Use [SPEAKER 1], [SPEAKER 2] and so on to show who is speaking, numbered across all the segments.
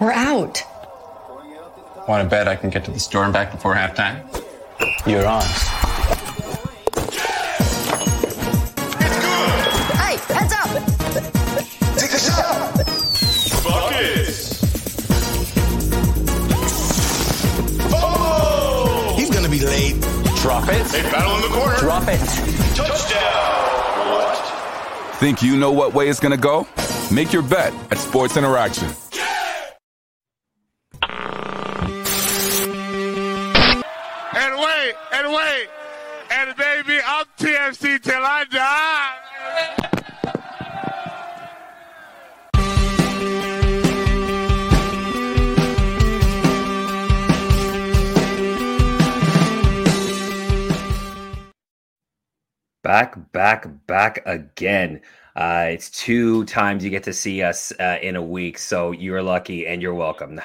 [SPEAKER 1] We're out.
[SPEAKER 2] Want to bet I can get to the store and back before halftime?
[SPEAKER 3] You're on.
[SPEAKER 1] Hey, heads up!
[SPEAKER 4] Take a shot.
[SPEAKER 5] Buckets.
[SPEAKER 4] Oh! He's gonna be late.
[SPEAKER 3] Drop it.
[SPEAKER 5] They battle in the corner.
[SPEAKER 3] Drop it.
[SPEAKER 5] Touchdown. What?
[SPEAKER 6] Think you know what way it's gonna go? Make your bet at Sports Interaction.
[SPEAKER 5] Till I die.
[SPEAKER 7] Back, back, back again. Uh, it's two times you get to see us uh, in a week, so you're lucky and you're welcome.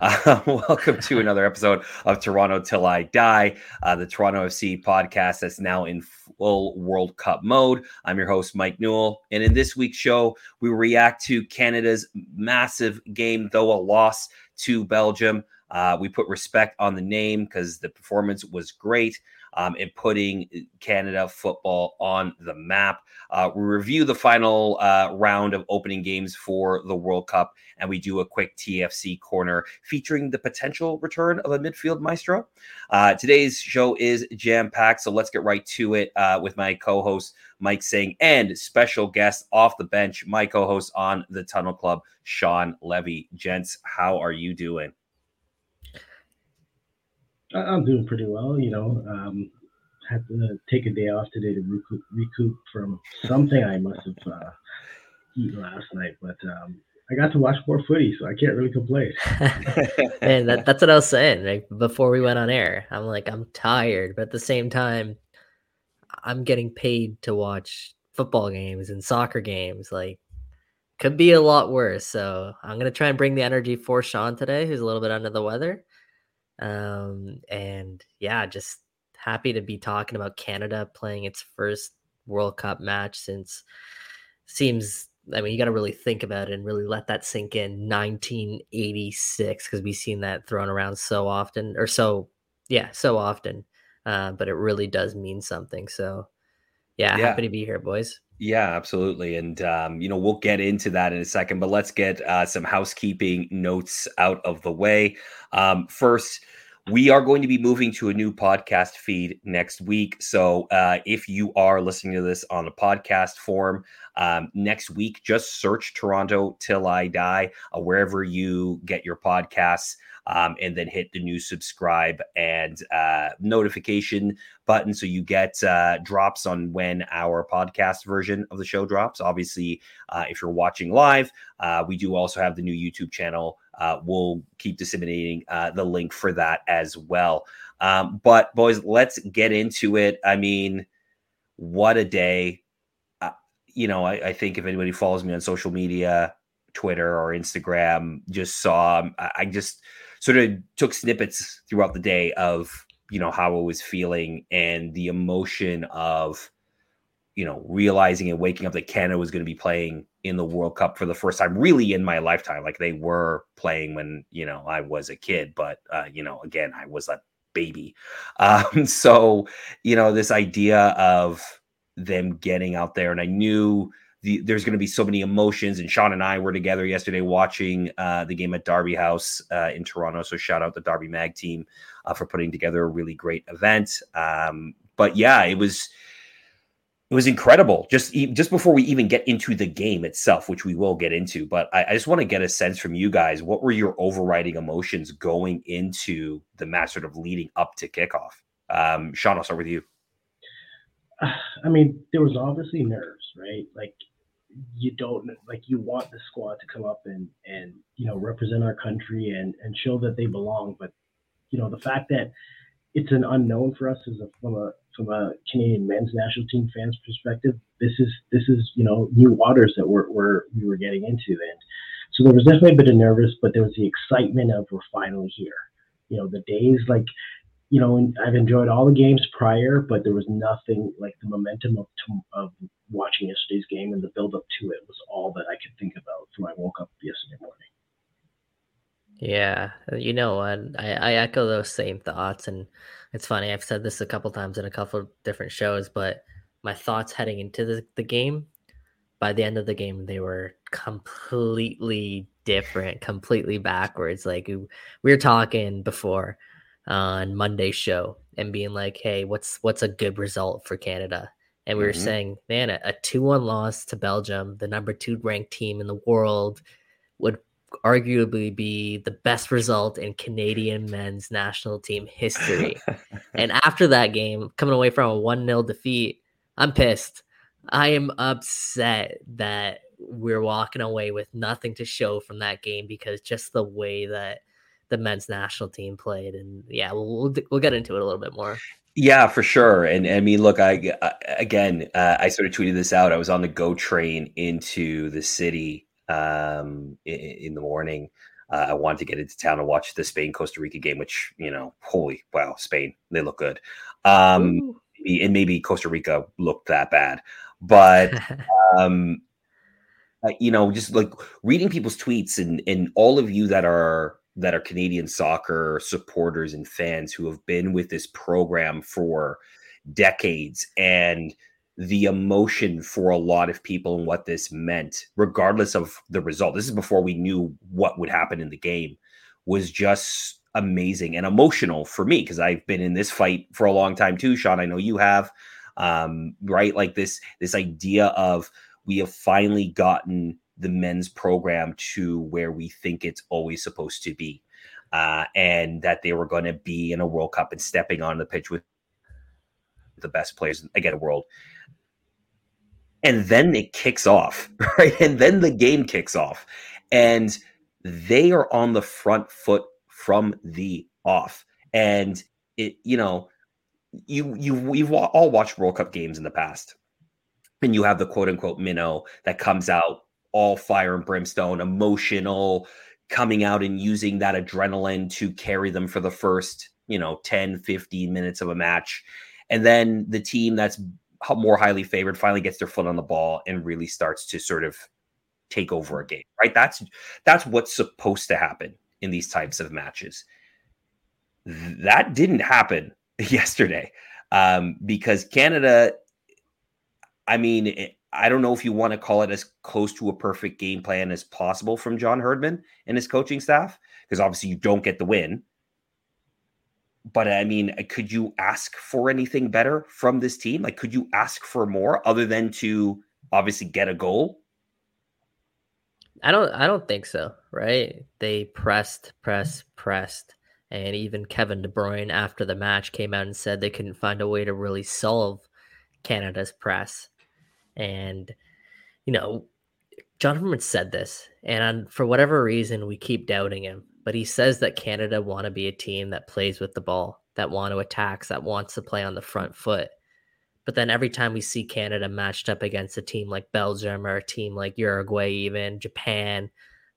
[SPEAKER 7] Uh, welcome to another episode of Toronto Till I Die, uh, the Toronto FC podcast that's now in full World Cup mode. I'm your host, Mike Newell, and in this week's show, we react to Canada's massive game, though a loss to Belgium. Uh, we put respect on the name because the performance was great um, and putting Canada football on the map. Uh, we review the final uh, round of opening games for the World Cup, and we do a quick TFC corner featuring the potential return of a midfield maestro. Uh, today's show is jam packed, so let's get right to it uh, with my co host, Mike Singh, and special guest off the bench, my co host on the Tunnel Club, Sean Levy. Gents, how are you doing?
[SPEAKER 8] I'm doing pretty well. You know, um, had to take a day off today to recoup, recoup from something I must have uh, eaten last night, but um, I got to watch more footy, so I can't really complain.
[SPEAKER 9] Man, that, that's what I was saying like, before we went on air. I'm like, I'm tired, but at the same time, I'm getting paid to watch football games and soccer games. Like, could be a lot worse. So I'm gonna try and bring the energy for Sean today, who's a little bit under the weather. Um, and yeah, just happy to be talking about Canada playing its first World Cup match since seems I mean, you got to really think about it and really let that sink in. 1986, because we've seen that thrown around so often, or so, yeah, so often. Uh, but it really does mean something. So, yeah,
[SPEAKER 7] Yeah.
[SPEAKER 9] happy to be here, boys.
[SPEAKER 7] Yeah, absolutely. And, um, you know, we'll get into that in a second, but let's get uh, some housekeeping notes out of the way. Um, first, we are going to be moving to a new podcast feed next week. So uh, if you are listening to this on a podcast form, um, next week, just search Toronto Till I Die uh, wherever you get your podcasts. Um, and then hit the new subscribe and uh, notification button so you get uh, drops on when our podcast version of the show drops. Obviously, uh, if you're watching live, uh, we do also have the new YouTube channel. Uh, we'll keep disseminating uh, the link for that as well. Um, but, boys, let's get into it. I mean, what a day. Uh, you know, I, I think if anybody follows me on social media, Twitter or Instagram, just saw, um, I, I just sort of took snippets throughout the day of you know how I was feeling and the emotion of you know realizing and waking up that Canada was going to be playing in the World Cup for the first time really in my lifetime like they were playing when you know I was a kid but uh, you know again I was a baby um, so you know this idea of them getting out there and I knew the, there's going to be so many emotions. And Sean and I were together yesterday watching uh, the game at Derby House uh, in Toronto. So shout out the Derby Mag team uh, for putting together a really great event. Um, but yeah, it was it was incredible. Just just before we even get into the game itself, which we will get into. But I, I just want to get a sense from you guys. What were your overriding emotions going into the match, sort of leading up to kickoff? Um, Sean, I'll start with you.
[SPEAKER 8] I mean, there was obviously nerves, right? Like you don't like you want the squad to come up and and you know represent our country and and show that they belong, but you know the fact that it's an unknown for us as a from a from a Canadian men's national team fans perspective. This is this is you know new waters that we're, we're we were getting into, and so there was definitely a bit of nervous, but there was the excitement of we're finally here. You know, the days like you know, I've enjoyed all the games prior, but there was nothing like the momentum of of watching yesterday's game and the build up to it was all that I could think about when I woke up yesterday morning.
[SPEAKER 9] Yeah, uh, you know what? I, I echo those same thoughts, and it's funny. I've said this a couple times in a couple of different shows, but my thoughts heading into the, the game, by the end of the game, they were completely different, completely backwards. Like we were talking before on Monday's show and being like, "Hey, what's what's a good result for Canada?" And we were
[SPEAKER 7] Mhm.
[SPEAKER 9] saying, "Man, a two one loss to Belgium, the number two ranked team in the world, would arguably be the best result in Canadian men's national team history." and after that game, coming away from a one 0 defeat, I'm pissed. I am upset that we're walking away with nothing to show from that game because just the way that the men's national team played, and yeah, we'll we'll, we'll get into it a little bit more.
[SPEAKER 7] Yeah, for sure. And I mean, look, I, I again, uh, I sort of tweeted this out. I was on the GO train into the city um, in, in the morning. Uh, I wanted to get into town and watch the Spain Costa Rica game, which you know, holy wow, Spain, they look good. Um,
[SPEAKER 9] Ooh.
[SPEAKER 7] and maybe Costa Rica looked that bad, but um, uh, you know, just like reading people's tweets and and all of you that are that are Canadian soccer supporters and fans who have been with this program for decades and the emotion for a lot of people and what this meant, regardless of the result. This is before we knew what would happen in the game, was just amazing and emotional for me because I've been in this fight for a long time too, Sean. I know you have, um, right? Like this this idea of we have finally gotten the men's program to where we think it's always supposed to be. Uh, and that they were going to be in a World Cup and stepping on the pitch with the best players again in the world. And then it kicks off, right? And then the game kicks off. And they are on the front foot from the off. And it, you know, you you you've all watched World Cup games in the past and you have the quote unquote minnow that comes out all fire and brimstone, emotional, coming out and using that adrenaline to carry them for the first, you know, 10, 15 minutes of a match. And then the team that's more highly favored finally gets their foot on the ball and really starts to sort of take over a game, right? That's that's what's supposed to happen in these types of matches. That didn't happen yesterday um, because Canada I mean, it, I don't know if you want to call it as close to a perfect game plan as possible from John Herdman and his coaching staff, because obviously you don't get the win. But I mean, uh, could you ask for anything better from this team? Like, could you ask for more other than to obviously get a goal?
[SPEAKER 9] I don't I don't think so, right? They pressed, pressed, pressed. And even Kevin De Bruyne after the match came out and said they couldn't find a way to really solve Canada's press. And you know, John said this, and for whatever reason we keep doubting him, but he says that Canada want to be a team that plays with the ball, that want to attack, that wants to play on the front foot. But then every time we see Canada matched up against a team like Belgium or a team like Uruguay, even Japan,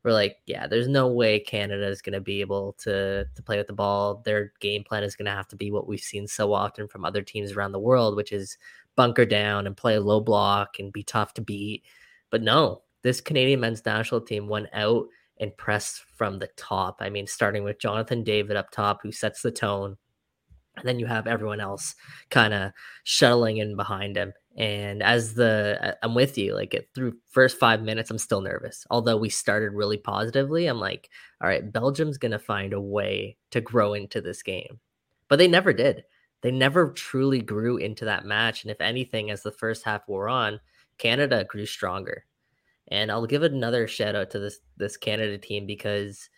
[SPEAKER 9] we're like, yeah, there's no way Canada is going to be able to to play with the ball. Their game plan is going to have to be what we've seen so often from other teams around the world, which is bunker down and play a low block and be tough to beat. But no, this Canadian men's national team went out and press from the top. I mean, starting with Jonathan David up top, who sets the tone. And then you have everyone else kind of shuttling in behind him. And as the uh, I'm with you, like it through first five minutes, I'm still nervous. Although we started really positively, I'm like, all right, Belgium's gonna find a way to grow into this game. But they never did. They never truly grew into that match. And if anything, as the first half wore on, Canada grew stronger. And I'll give another shout out to this this Canada team because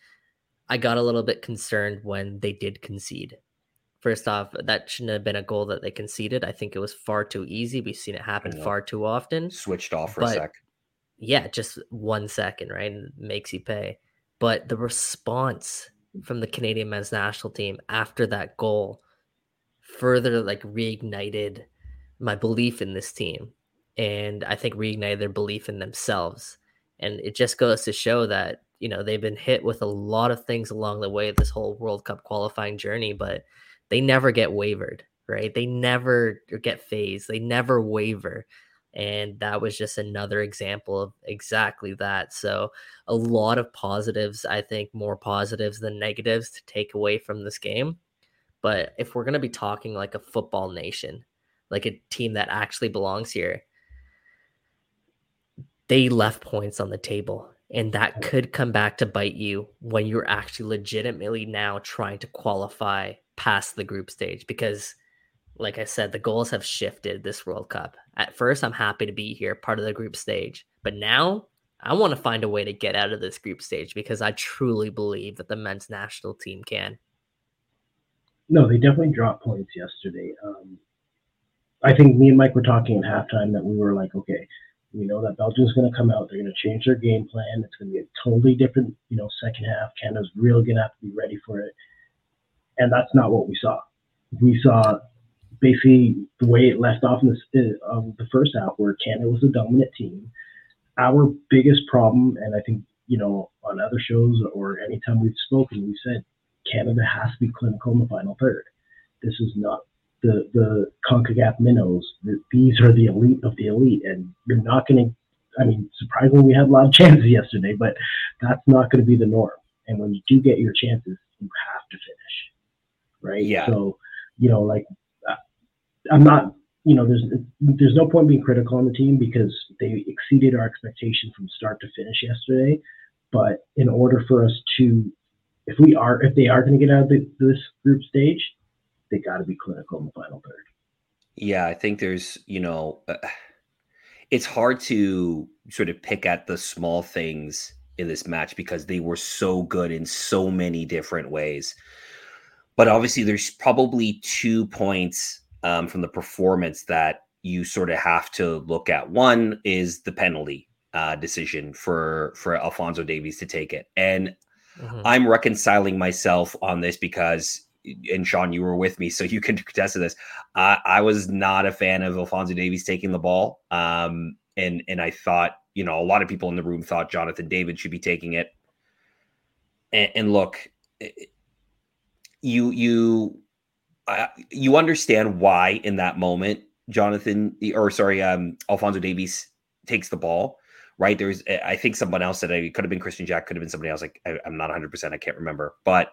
[SPEAKER 9] I got a little bit concerned when they did concede. First off, that shouldn't have been a goal that they conceded. I think it was far too easy. We've seen it happen far too often.
[SPEAKER 7] Switched off for
[SPEAKER 9] But-
[SPEAKER 7] a sec.
[SPEAKER 9] Yeah, just one second, right? It makes you pay. But the response from the Canadian men's national team after that goal further like reignited my belief in this team. And I think reignited their belief in themselves. And it just goes to show that, you know, they've been hit with a lot of things along the way this whole World Cup qualifying journey, but they never get wavered, right? They never get phased. They never waver. And that was just another example of exactly that. So, a lot of positives, I think more positives than negatives to take away from this game. But if we're going to be talking like a football nation, like a team that actually belongs here, they left points on the table. And that could come back to bite you when you're actually legitimately now trying to qualify past the group stage. Because, like I said, the goals have shifted this World Cup. At first, I'm happy to be here, part of the group stage. But now I want to find a way to get out of this group stage because I truly believe that the men's national team can.
[SPEAKER 8] No, they definitely dropped points yesterday. Um, I think me and Mike were talking at halftime that we were like, okay, we know that Belgium's going to come out. They're going to change their game plan. It's going to be a totally different, you know, second half. Canada's really going to have to be ready for it. And that's not what we saw. We saw basically the way it left off in the, uh, the first half, where Canada was the dominant team. Our biggest problem, and I think, you know, on other shows or anytime we've spoken, we said Canada has to be clinical in the final third. This is not the the CONCACAF minnows. These are the elite of the elite, and you're not going to. I mean, surprisingly, we had a lot of chances yesterday, but that's not going to be the norm. And when you do get your chances, you have to finish, right?
[SPEAKER 7] Yeah.
[SPEAKER 8] So, you know, like uh, I'm not. You know, there's there's no point being critical on the team because they exceeded our expectation from start to finish yesterday. But in order for us to, if we are, if they are going to get out of the, this group stage, they got to be clinical in the final third.
[SPEAKER 7] Yeah, I think there's, you know, uh, it's hard to sort of pick at the small things in this match because they were so good in so many different ways. But obviously, there's probably two points um, from the performance that you sort of have to look at. One is the penalty uh, decision for for Alfonso Davies to take it, and mm-hmm. I'm reconciling myself on this because and Sean, you were with me, so you can contest to this. I, I was not a fan of Alfonso Davies taking the ball, um, and and I thought, you know, a lot of people in the room thought Jonathan David should be taking it. And, and look, you you uh, you understand why in that moment Jonathan or sorry, um, Alfonso Davies takes the ball. Right there's, I think someone else said it could have been Christian Jack, could have been somebody else. Like I, I'm not 100, percent I can't remember, but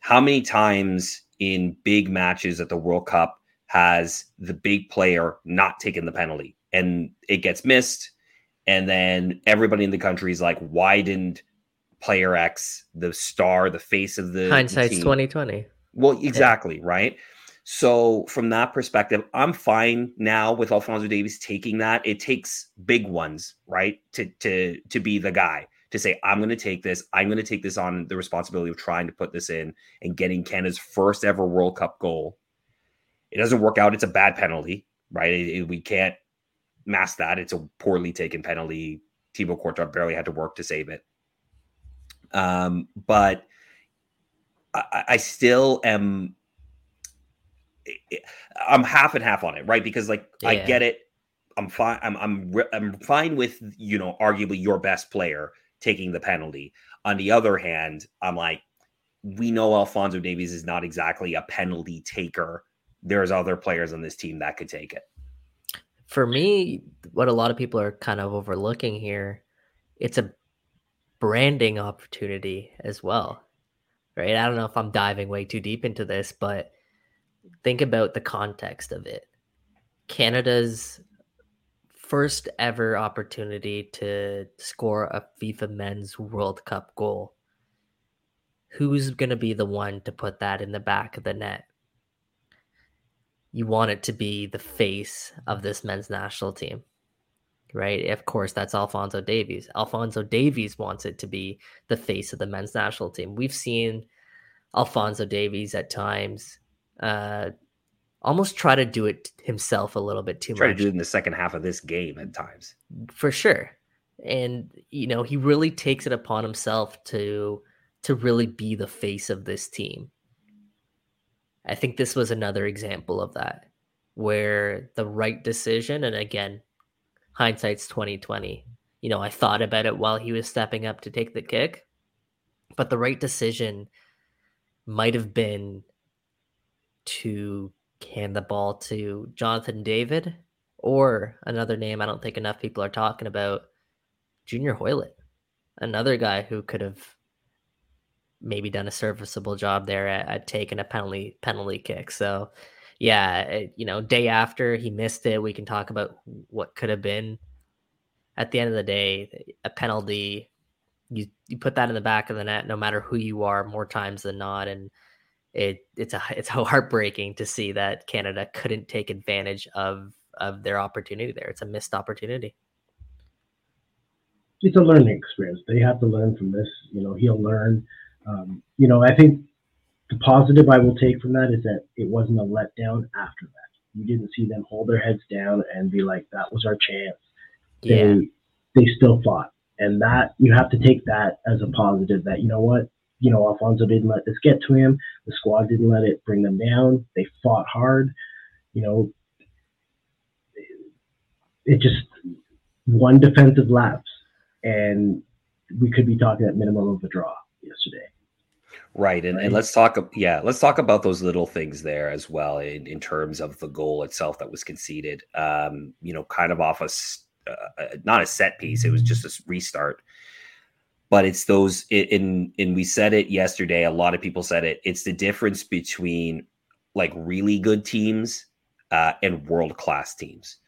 [SPEAKER 7] how many times in big matches at the World Cup has the big player not taken the penalty and it gets missed? And then everybody in the country is like, why didn't player X, the star, the face of the
[SPEAKER 9] hindsight's 2020?
[SPEAKER 7] Well, exactly, yeah. right? So from that perspective, I'm fine now with Alfonso Davies taking that. It takes big ones, right? To to to be the guy to say, I'm going to take this. I'm going to take this on the responsibility of trying to put this in and getting Canada's first ever World Cup goal. It doesn't work out. It's a bad penalty, right? It, it, we can't mask that. It's a poorly taken penalty. Thibaut Courtois barely had to work to save it. Um, but I, I still am. I'm half and half on it, right? Because like yeah. I get it. I'm fine. I'm I'm I'm fine with you know arguably your best player taking the penalty. On the other hand, I'm like, we know Alfonso Davies is not exactly a penalty taker. There's other players on this team that could take it.
[SPEAKER 9] For me, what a lot of people are kind of overlooking here, it's a branding opportunity as well. Right? I don't know if I'm diving way too deep into this, but think about the context of it. Canada's first ever opportunity to score a FIFA Men's World Cup goal. Who's going to be the one to put that in the back of the net? You want it to be the face of this men's national team, right? Of course, that's Alfonso Davies. Alfonso Davies wants it to be the face of the men's national team. We've seen Alfonso Davies at times uh, almost try to do it himself a little bit too
[SPEAKER 7] try
[SPEAKER 9] much.
[SPEAKER 7] Try to do it in the second half of this game at times.
[SPEAKER 9] For sure. And you know, he really takes it upon himself to to really be the face of this team. I think this was another example of that where the right decision and again, hindsight's 2020. You know, I thought about it while he was stepping up to take the kick, but the right decision might have been to hand the ball to Jonathan David Or another name I don't think enough people are talking about, Junior Hoilett, another guy who could have maybe done a serviceable job there at, at taking a penalty penalty kick. So yeah, it, you know, day after he missed it, we can talk about what could have been. At the end of the day, a penalty, you you put that in the back of the net, no matter who you are, more times than not, and it it's a it's heartbreaking to see that Canada couldn't take advantage of of their opportunity there. It's a missed opportunity.
[SPEAKER 8] It's a learning experience. They have to learn from this. You know, he'll learn. Um, you know, I think the positive I will take from that is that it wasn't a letdown after that. You didn't see them hold their heads down and be like, "That was our chance."
[SPEAKER 9] Yeah.
[SPEAKER 8] They they still fought, and that you have to take that as a positive. That you know what, you know, Alfonso didn't let this get to him. The squad didn't let it bring them down. They fought hard. You know, it just one defensive lapse, and we could be talking at minimum of a draw yesterday.
[SPEAKER 7] Right. And, and let's talk, yeah, let's talk about those little things there as well in, in terms of the goal itself that was conceded. Um, you know, kind of off a, uh, uh, not a set piece, it was just a restart. But it's those, in, and we said it yesterday, a lot of people said it, it's the difference between like really good teams uh, and world class teams.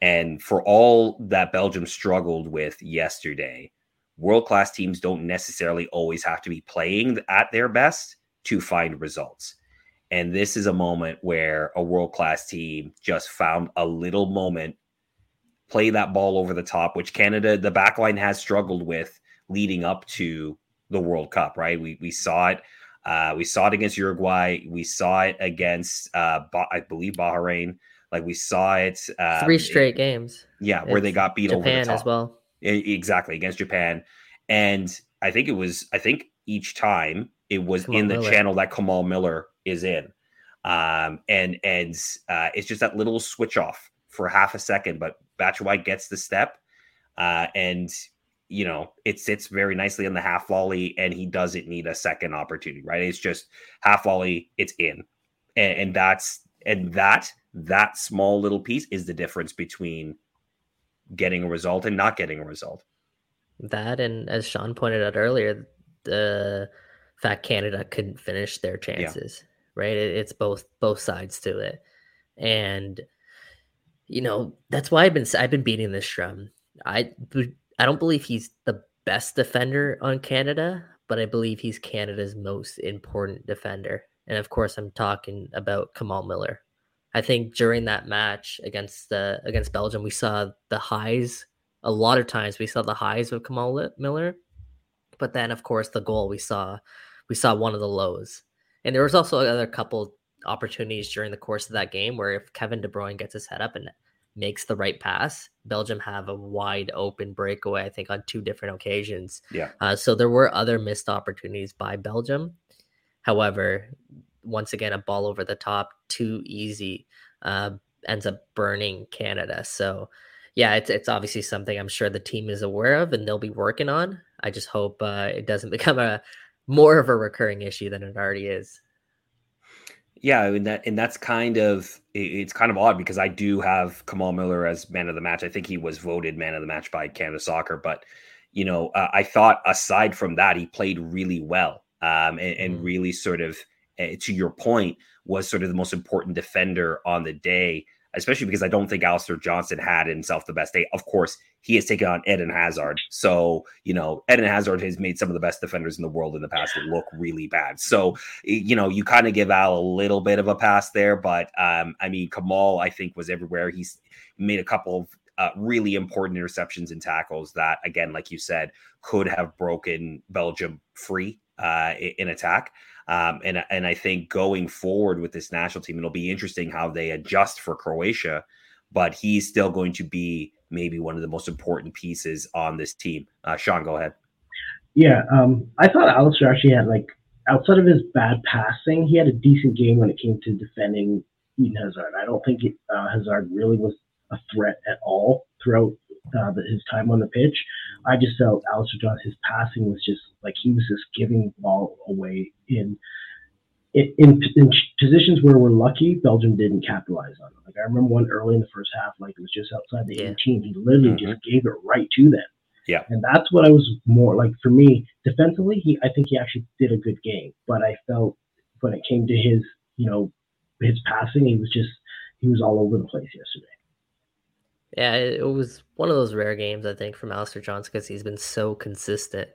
[SPEAKER 7] And for all that Belgium struggled with yesterday, world class teams don't necessarily always have to be playing at their best to find results. And this is a moment where a world class team just found a little moment, play that ball over the top, which Canada, the backline has struggled with leading up to the World Cup, right? We, we saw it. Uh, we saw it against Uruguay. We saw it against, uh, ba- I believe, Bahrain. Like we saw it. Um,
[SPEAKER 9] Three straight games.
[SPEAKER 7] Yeah, where they got beat over the top.
[SPEAKER 9] as well.
[SPEAKER 7] E- exactly against Japan, and I think it was I think each time it was
[SPEAKER 9] Kamal
[SPEAKER 7] in the
[SPEAKER 9] Miller.
[SPEAKER 7] channel that Kamal Miller is in, um, and and uh, it's just that little switch off for half a second, but Batshuayi gets the step, uh, and you know it sits very nicely on the half volley, and he doesn't need a second opportunity, right? It's just half volley, it's in, and, and that's and that that small little piece is the difference between getting a result and not getting a result.
[SPEAKER 9] That and as Sean pointed out earlier, the fact Canada couldn't finish their chances, right? It, it's both both sides to it, and you know that's why I've been I've been beating this drum. I I don't believe he's the best defender on Canada, but I believe he's Canada's most important defender. And of course, I'm talking about Kamal Miller. I think during that match against the against Belgium, we saw the highs. A lot of times we saw the highs of Kamal Miller, but then of course the goal we saw we saw one of the lows. And there was also another couple opportunities during the course of that game where if Kevin De Bruyne gets his head up and makes the right pass, Belgium have a wide open breakaway. I think on two different occasions.
[SPEAKER 7] Yeah.
[SPEAKER 9] Uh, so there were other missed opportunities by Belgium. However, once again, a ball over the top, too easy, uh, ends up burning Canada. So, yeah, it's it's obviously something I'm sure the team is aware of and they'll be working on. I just hope uh, it doesn't become a more of a recurring issue than it already is.
[SPEAKER 7] Yeah, and that and that's kind of it's kind of odd because I do have Kamal Miller as man of the match. I think he was voted man of the match by Canada Soccer, but you know, uh, I thought aside from that, he played really well um, and, and
[SPEAKER 9] Mhm.
[SPEAKER 7] really sort of, uh, to your point, was sort of the most important defender on the day. Especially because I don't think Alistair Johnston had himself the best day. Of course, he has taken on Eden Hazard. So, you know, Eden Hazard has made some of the best defenders in the world in the past look really bad. So, you know, you kind of give Al a little bit of a pass there, but um, I mean, Kamal, I think, was everywhere. He's made a couple of uh, really important interceptions and tackles that, again, like you said, could have broken Belgium free uh, in attack. Um, and and I think going forward with this national team, it'll be interesting how they adjust for Croatia. But he's still going to be maybe one of the most important pieces on this team. Uh, Sean, go ahead.
[SPEAKER 8] Yeah, um, I thought Alistair actually had like outside of his bad passing, he had a decent game when it came to defending Eden Hazard. I don't think uh, Hazard really was a threat at all throughout uh, his time on the pitch. I just felt Alistair Johnston, his passing was just like he was just giving the ball away in in, in, in positions where we're lucky, Belgium didn't capitalize on it. Like I remember one early in the first half, like it was just outside the
[SPEAKER 9] Yeah.
[SPEAKER 8] 18. He literally
[SPEAKER 7] Mhm.
[SPEAKER 8] just gave it right to them.
[SPEAKER 7] Yeah.
[SPEAKER 8] And that's what I was more like for me defensively. He, I think he actually did a good game, but I felt when it came to his, you know, his passing, he was just he was all over the place yesterday.
[SPEAKER 9] Yeah, it, was one of those rare games I think from Alistair Johnston because he's been so consistent.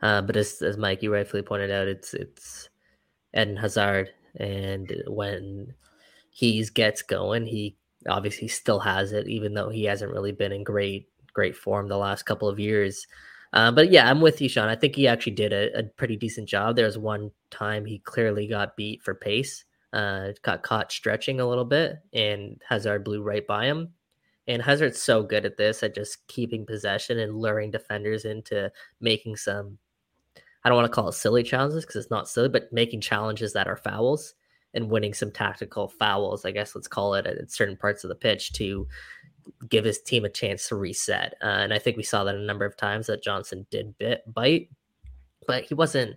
[SPEAKER 9] Uh, but as as Mike you rightfully pointed out, it's it's Eden Hazard, and when he gets going, he obviously still has it, even though he hasn't really been in great great form the last couple of years. Uh, but yeah, I'm with you, Sean. I think he actually did a, a pretty decent job. There was one time he clearly got beat for pace, uh, got caught stretching a little bit, and Hazard blew right by him. And Hazard's so good at this, at just keeping possession and luring defenders into making some, I don't want to call it silly challenges because it's not silly, but making challenges that are fouls and winning some tactical fouls, I guess let's call it at, certain parts of the pitch to give his team a chance to reset. Uh, and I think we saw that a number of times that Johnston did bit bite, but he wasn't,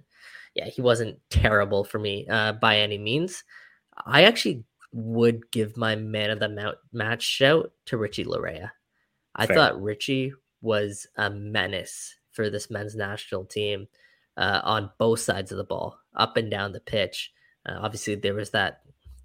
[SPEAKER 9] yeah, he wasn't terrible for me uh, by any means. I actually would give my man of the match shout to Richie Laryea. I
[SPEAKER 7] Fair.
[SPEAKER 9] thought Richie was a menace for this men's national team uh, on both sides of the ball, up and down the pitch. Uh, obviously, there was that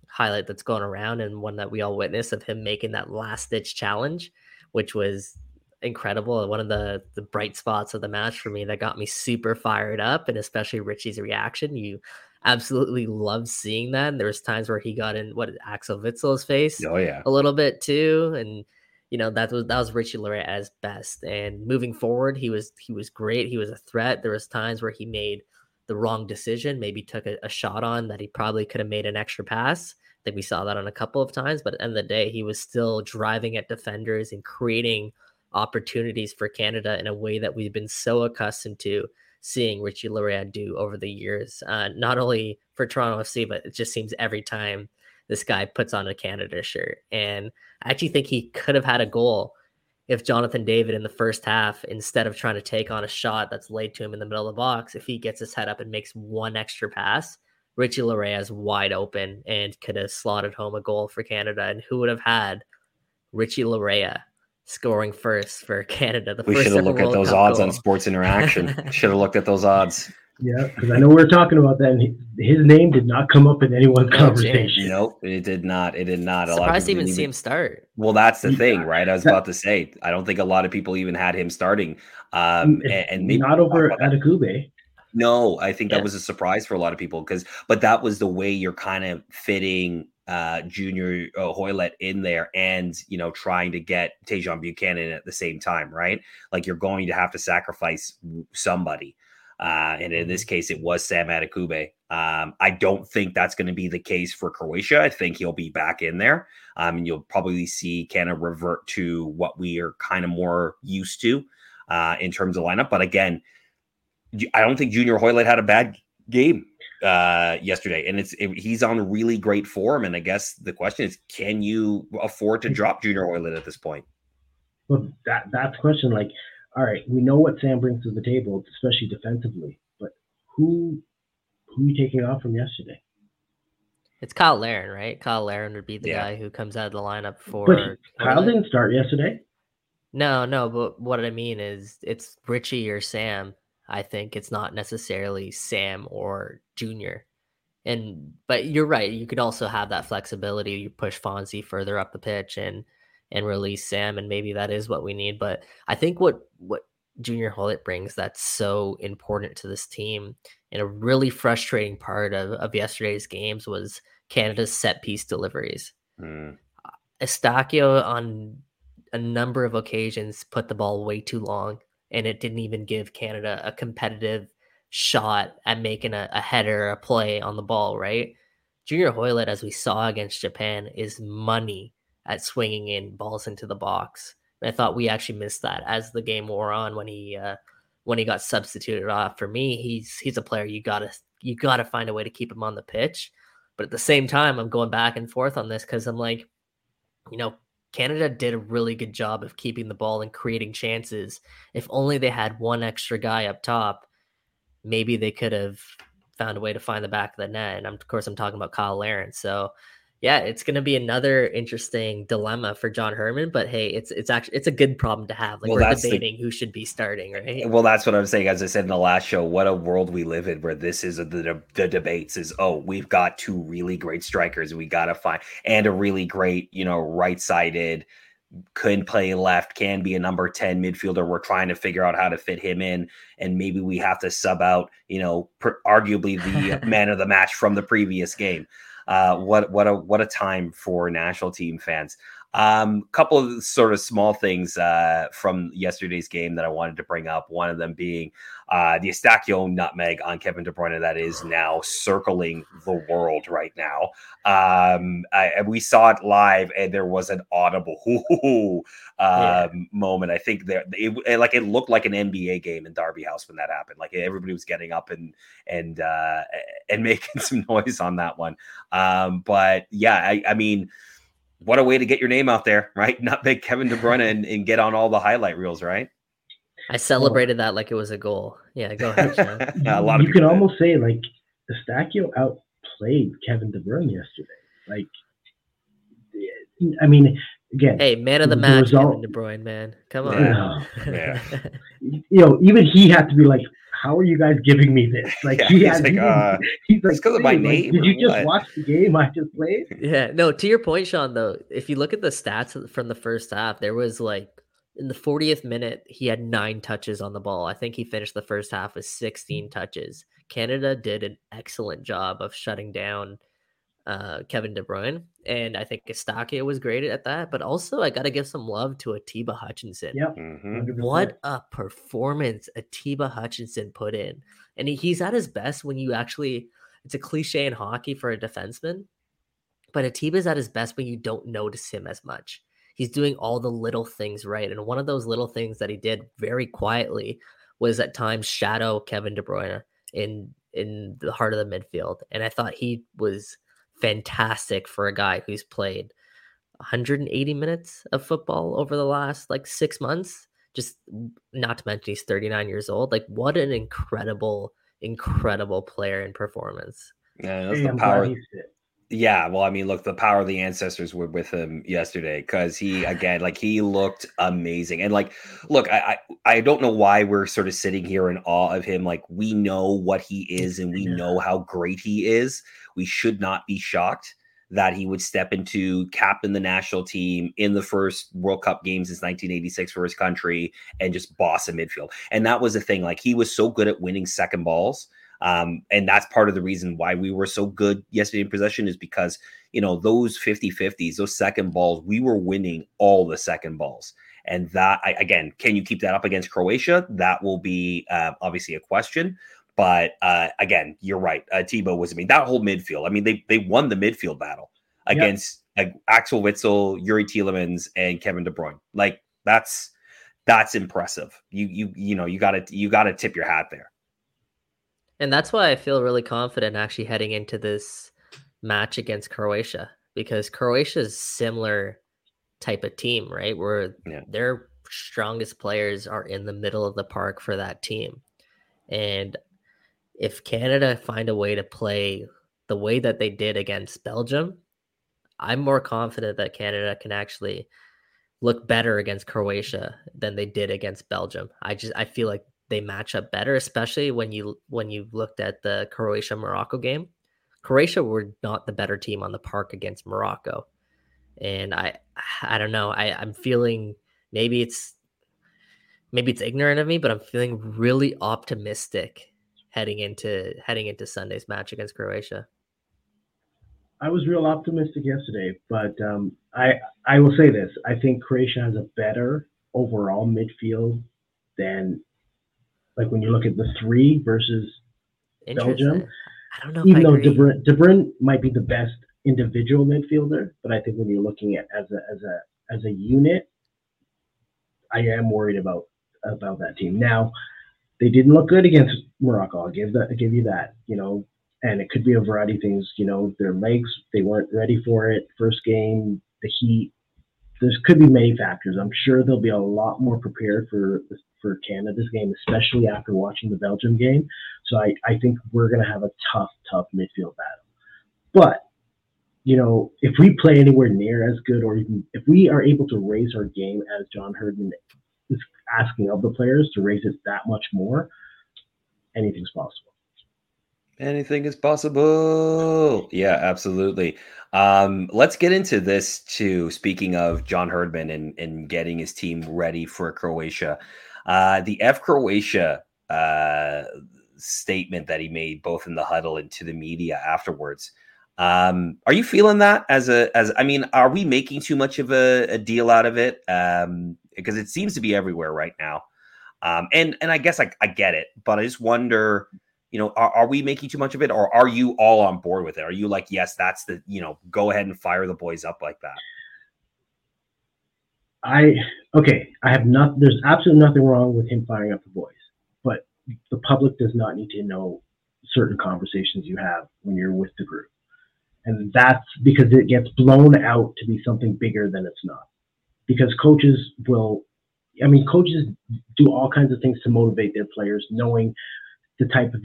[SPEAKER 9] highlight that's going around and one that we all witnessed of him making that last ditch challenge, which was incredible. One of the the bright spots of the match for me that got me super fired up, and especially Richie's reaction. You absolutely love seeing that. And there was times where he got in what Axel Witsel's face
[SPEAKER 7] Oh yeah.
[SPEAKER 9] a little bit too, and you know that was that was Richie Laryea at his best. And moving forward, he was he was great. He was a threat. There was times where he made the wrong decision, maybe took a, a shot on that he probably could have made an extra pass. I think we saw that on a couple of times, but at the end of the day, he was still driving at defenders and creating opportunities for Canada in a way that we've been so accustomed to seeing Richie Laryea do over the years. Uh, not only for Toronto FC, but it just seems every time this guy puts on a Canada shirt. And I actually think he could have had a goal if Jonathan David in the first half, instead of trying to take on a shot that's laid to him in the middle of the box, if he gets his head up and makes one extra pass, Richie Laryea is wide open and could have slotted home a goal for Canada. And who would have had Richie Laryea scoring first for Canada? The
[SPEAKER 7] We should have
[SPEAKER 9] ever
[SPEAKER 7] looked at those
[SPEAKER 9] Cup
[SPEAKER 7] odds on. Sports Interaction. should have looked at those odds.
[SPEAKER 8] Yeah, because I know we are talking about that. And he, his name did not come up in anyone's
[SPEAKER 9] No
[SPEAKER 8] conversation.
[SPEAKER 7] Nope, it did not. It did not. A lot of
[SPEAKER 9] Surprised to
[SPEAKER 7] people
[SPEAKER 9] even see him start.
[SPEAKER 7] Well, that's the thing,
[SPEAKER 8] Yeah.
[SPEAKER 7] right? I was about to say. I don't think a lot of people even had him starting. Um, and, and maybe
[SPEAKER 8] not over
[SPEAKER 7] talk about that. No, I think
[SPEAKER 9] Yeah.
[SPEAKER 7] that was a surprise for a lot of people because, but that was the way you're kind of fitting uh Junior uh, Hoilett in there, and you know trying to get Tajon Buchanan at the same time, right? Like you're going to have to sacrifice somebody, uh, and in this case, it was Sam Adekugbe. Um, I don't think that's going to be the case for Croatia. I think he'll be back in there, um, and you'll probably see kind of revert to what we are kind of more used to uh, in terms of lineup. But again. I don't think Junior Hoilett had a bad game uh yesterday and it's it, he's on really great form and i guess the question is can you afford to drop junior Hoilett at this point
[SPEAKER 8] Well, that that's the question. Like, all right, we know what Sam brings to the table, especially defensively. But who who are you taking off from yesterday?
[SPEAKER 9] It's Cyle Larin, right? Cyle Larin would be the
[SPEAKER 7] Yeah.
[SPEAKER 9] guy who comes out of the lineup for.
[SPEAKER 8] But
[SPEAKER 9] Cyle
[SPEAKER 8] didn't start yesterday.
[SPEAKER 9] No, no, but what I mean is it's Richie or Sam. I think it's not necessarily Sam or Junior. And but you're right. You could also have that flexibility. You push Fonzie further up the pitch and and release Sam, and maybe that is what we need. But I think what what Junior Hoilett brings that's so important to this team, and a really frustrating part of, of yesterday's games was Canada's set piece deliveries.
[SPEAKER 7] Hmm.
[SPEAKER 9] Eustáquio on a number of occasions put the ball way too long, and it didn't even give Canada a competitive shot at making a, a header, a play on the ball, right? Junior Hoilett, as we saw against Japan, is money at swinging in balls into the box. And I thought we actually missed that as the game wore on when he uh, when he got substituted off. For me, he's he's a player you gotta you gotta find a way to keep him on the pitch. But at the same time, I'm going back and forth on this because I'm like, you know, Canada did a really good job of keeping the ball and creating chances. If only they had one extra guy up top, maybe they could have found a way to find the back of the net. And I'm, of course, I'm talking about Cyle Larin. So yeah, it's going to be another interesting dilemma for John Herdman. But hey, it's it's actually it's a good problem to have. Like
[SPEAKER 7] Well,
[SPEAKER 9] we're
[SPEAKER 7] that's the-
[SPEAKER 9] debating who should be starting, right?
[SPEAKER 7] Well, that's what I'm saying. As I said in the last show, what a world we live in where this is the the debates is oh we've got two really great strikers we got to find and a really great you know right sided can play left can be a number 10 midfielder we're trying to figure out how to fit him in and maybe we have to sub out you know per, arguably the man of the match from the previous game uh what what a what a time for national team fans um, couple of sort of small things uh, from yesterday's game that I wanted to bring up. One of them being uh, the Eustáquio nutmeg on Kevin De Bruyne that is now circling the world right now. Um, I, and we saw it live, and there was an audible hoo um, moment. I think there, it, it- like it looked like an NBA game in Derby House when that happened. Like everybody was getting up and and uh, and making some noise on that one. Um, but yeah, I, I mean what a way to get your name out there, right? Not big Kevin De Bruyne and, and get on all the highlight reels, right?
[SPEAKER 9] I celebrated that like it was a goal. Yeah, go ahead, Sean.
[SPEAKER 7] a lot of
[SPEAKER 8] you can
[SPEAKER 7] people did.
[SPEAKER 8] almost say like Eustáquio outplayed Kevin De Bruyne yesterday. Like, I mean, again,
[SPEAKER 9] hey, man of the
[SPEAKER 8] The
[SPEAKER 9] match,
[SPEAKER 8] result-
[SPEAKER 9] Kevin De Bruyne, man. Come
[SPEAKER 7] Yeah.
[SPEAKER 9] on.
[SPEAKER 7] Yeah.
[SPEAKER 8] you know, even he had to be like, "How are you guys giving me this?" Like
[SPEAKER 7] Yeah,
[SPEAKER 8] he
[SPEAKER 7] he's like, uh,
[SPEAKER 8] he's like,
[SPEAKER 7] it's 'cause of my
[SPEAKER 8] "Hey, like,
[SPEAKER 7] name
[SPEAKER 8] Did you just
[SPEAKER 7] what?"
[SPEAKER 8] watch the game I just played?
[SPEAKER 9] Yeah, no, to your point, Sean, though, if you look at the stats from the first half, there was like in the 40th minute, he had nine touches on the ball. I think he finished the first half with 16 touches. Canada did an excellent job of shutting down uh, Kevin De Bruyne. And I think Eustáquio was great at that. But also, I got to give some love to Atiba Hutchinson.
[SPEAKER 8] Yep.
[SPEAKER 7] Mhm.
[SPEAKER 9] What a performance Atiba Hutchinson put in. And he's at his best when you actually, it's a cliche in hockey for a defenseman, but Atiba's at his best when you don't notice him as much. He's doing all the little things right. And one of those little things that he did very quietly was at times shadow Kevin De Bruyne in in the heart of the midfield. And I thought he was fantastic for a guy who's played 180 minutes of football over the last like six months. Just not to mention he's 39 years old. Like, what an incredible, incredible player and performance.
[SPEAKER 7] Yeah, that's
[SPEAKER 8] Hey,
[SPEAKER 7] the
[SPEAKER 8] I'm
[SPEAKER 7] power.
[SPEAKER 8] Glad he's fit.
[SPEAKER 7] Yeah, well, I mean, look, the power of the ancestors were with him yesterday because he again, like he looked amazing. And like, look, I, I I don't know why we're sort of sitting here in awe of him. Like, we know what he is and we
[SPEAKER 8] Yeah.
[SPEAKER 7] know how great he is. We should not be shocked that he would step into captain the national team in the first World Cup game since 1986 for his country and just boss a midfield. And that was the thing. Like he was so good at winning second balls. Um, and that's part of the reason why we were so good yesterday in possession is because, you know, those 50 50s, those second balls, we were winning all the second balls. And that, I, again, can you keep that up against Croatia? That will be uh, obviously a question. But uh, again, you're right. Uh, Tebow was, I mean, that whole midfield, I mean, they, they won the midfield battle
[SPEAKER 8] Yep.
[SPEAKER 7] against Axel Witsel, Youri Tielemans, and Kevin De Bruyne. Like that's, that's impressive. You, you, you know, you gotta, you gotta tip your hat there.
[SPEAKER 9] And that's why I feel really confident actually heading into this match against Croatia because Croatia's similar type of team, right? Where
[SPEAKER 7] Yeah.
[SPEAKER 9] their strongest players are in the middle of the park for that team. And if Canada find a way to play the way that they did against Belgium, I'm more confident that Canada can actually look better against Croatia than they did against Belgium. I just I feel like they match up better, especially when you when you looked at the Croatia Morocco game. Croatia were not the better team on the park against Morocco, and I I don't know. I I'm feeling maybe it's maybe it's ignorant of me, but I'm feeling really optimistic heading into heading into Sunday's match against Croatia.
[SPEAKER 8] I was real optimistic yesterday, but um, I I will say this: I think Croatia has a better overall midfield than like when you look at the three versus Belgium.
[SPEAKER 9] I don't know
[SPEAKER 8] even though
[SPEAKER 9] agree.
[SPEAKER 8] De Bruyne, De Bruyne might be the best individual midfielder, but I think when you're looking at as a as a as a unit, I am worried about about that team. Now, they didn't look good against Morocco. I'll give that. I'll give you that. You know, and it could be a variety of things. You know, their legs they weren't ready for it. First game, the heat. There could be many factors. I'm sure they'll be a lot more prepared for for Canada's game, especially after watching the Belgium game. So I, I think we're to have a tough, tough midfield battle. But, you know, if we play anywhere near as good, or even if we are able to raise our game as John Herdman is asking of the players to raise it that much more, anything's possible.
[SPEAKER 7] Anything is possible. Yeah, absolutely. Um, let's get into this too. Speaking of John Herdman and, and getting his team ready for Croatia, uh, the F Croatia uh, statement that he made both in the huddle and to the media afterwards. Um, are you feeling that as a as I mean, are we making too much of a, a deal out of it? Um, because it seems to be everywhere right now. Um, and and I guess I, I get it, but I just wonder you know, are, are we making too much of it or are you all on board with it? Are you like, yes, that's the, you know, go ahead and fire the boys up like that?
[SPEAKER 8] I, okay, I have not, there's absolutely nothing wrong with him firing up the boys, but the public does not need to know certain conversations you have when you're with the group. And that's because it gets blown out to be something bigger than it's not. Because coaches will, I mean, coaches do all kinds of things to motivate their players, knowing the type of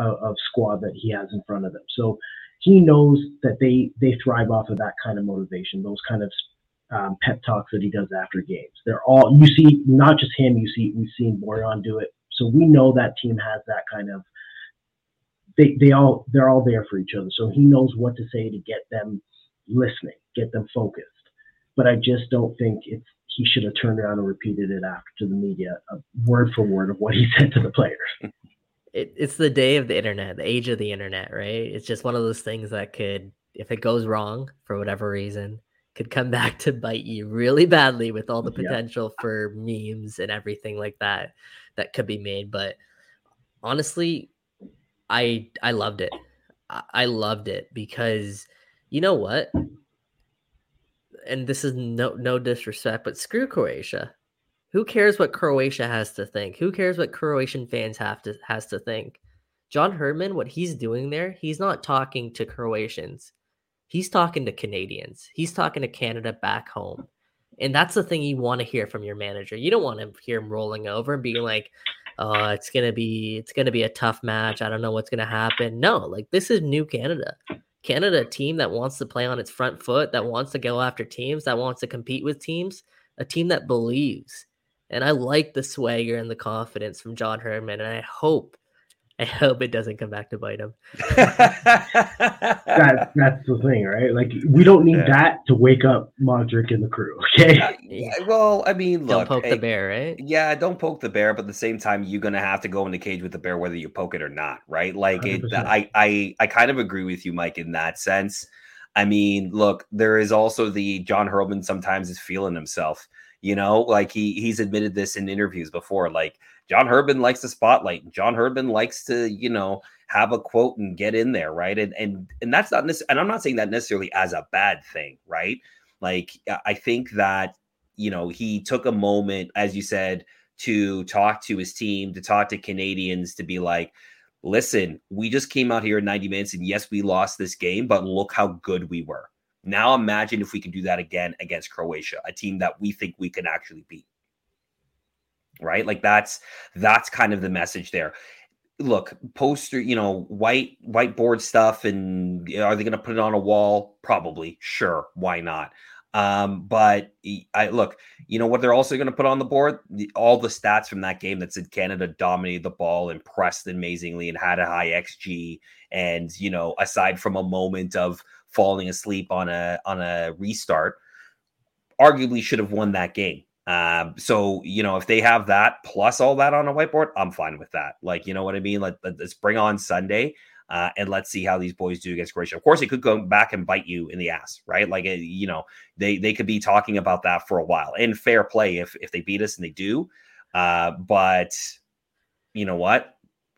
[SPEAKER 8] uh, of squad that he has in front of them. So he knows that they they thrive off of that kind of motivation, those kind of um, pep talks that he does after games. They're all you see, not just him. You see, we've seen Borjan do it. So we know that team has that kind of. They they all they're all there for each other. So he knows what to say to get them listening, get them focused. But I just don't think it's he should have turned around and repeated it after to the media, uh, word for word of what he said to the players
[SPEAKER 9] it, it's the day of the internet, the age of the internet, right? It's just one of those things that could, if it goes wrong for whatever reason, could come back to bite you really badly with all the potential yeah. for memes and everything like that that could be made. But honestly, I I loved it. I, I loved it because you know what? And this is no no disrespect, but screw Croatia. Who cares what Croatia has to think? Who cares what Croatian fans have to has to think? John Herdman, what he's doing there, he's not talking to Croatians. He's talking to Canadians. He's talking to Canada back home. And that's the thing you want to hear from your manager. You don't want to hear him rolling over and being like, "Oh, it's gonna be it's gonna be a tough match. I don't know what's gonna happen." No, like this is new Canada. Canada, team that wants to play on its front foot, that wants to go after teams, that wants to compete with teams, a team that believes. And I like the swagger and the confidence from John Herdman. And I hope, I hope it doesn't come back to bite him.
[SPEAKER 8] that, that's the thing, right? Like we don't need yeah. that to wake up Modric and the crew. Okay.
[SPEAKER 7] Yeah, well, I mean, look,
[SPEAKER 9] don't poke hey, the bear, right?
[SPEAKER 7] Yeah, don't poke the bear, but at the same time, you're gonna have to go in the cage with the bear whether you poke it or not, right? Like it, I, I, I kind of agree with you, Mike, in that sense. I mean, look, there is also the John Herdman sometimes is feeling himself. You know, like he he's admitted this in interviews before. Like John Herdman likes the spotlight. John Herdman likes to, you know, have a quote and get in there, right? And and and that's not necessarily, and I'm not saying that necessarily as a bad thing, right? Like I think that you know he took a moment, as you said, to talk to his team, to talk to Canadians, to be like, listen, we just came out here in 90 minutes, and yes, we lost this game, but look how good we were. Now imagine if we can do that again against Croatia, a team that we think we can actually beat. Right? Like that's that's kind of the message there. Look, poster, you know, white whiteboard stuff and are they going to put it on a wall? Probably. Sure, why not? Um, but I look, you know what they're also going to put on the board? The, all the stats from that game that said Canada dominated the ball and pressed amazingly and had a high XG. And, you know, aside from a moment of falling asleep on a on a restart, arguably should have won that game. Um, so you know, if they have that plus all that on a whiteboard, I'm fine with that. Like, you know what I mean? Let, let's bring on Sunday. Uh, and let's see how these boys do against Croatia. Of course, it could go back and bite you in the ass, right? Like, eh, you know, they they could be talking about that for a while. And fair play if if they beat us and they do. Uh, but you know what?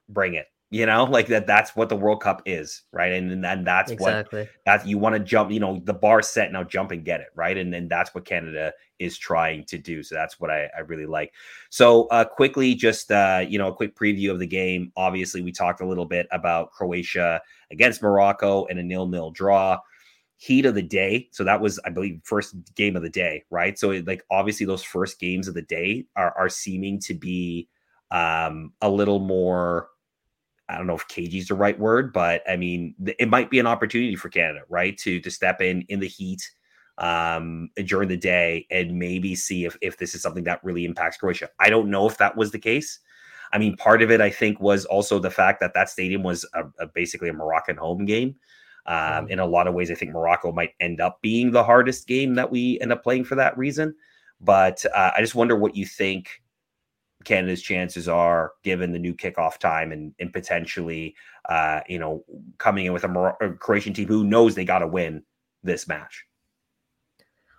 [SPEAKER 7] Bring it you know like that that's what the world cup is right and then that's exactly. what that you want to jump you know the bar set now jump and get it right and then that's what canada is trying to do so that's what i, I really like so uh quickly just uh you know a quick preview of the game obviously we talked a little bit about croatia against morocco and a nil-nil draw heat of the day. So that was, I believe, first game of the day, right? So it, like obviously those first games of the day are are seeming to be um a little more I don't know if cagey is the right word, but I mean it might be an opportunity for Canada, right? To to step in in the heat um during the day and maybe see if if this is something that really impacts Croatia. I don't know if that was the case. I mean, part of it I think was also the fact that that stadium was a, a basically a Moroccan home game. Um, in a lot of ways, I think Morocco might end up being the hardest game that we end up playing for that reason. But uh, I just wonder what you think Canada's chances are given the new kickoff time and, and potentially, uh, you know, coming in with a, a Croatian team who knows they got to win this match.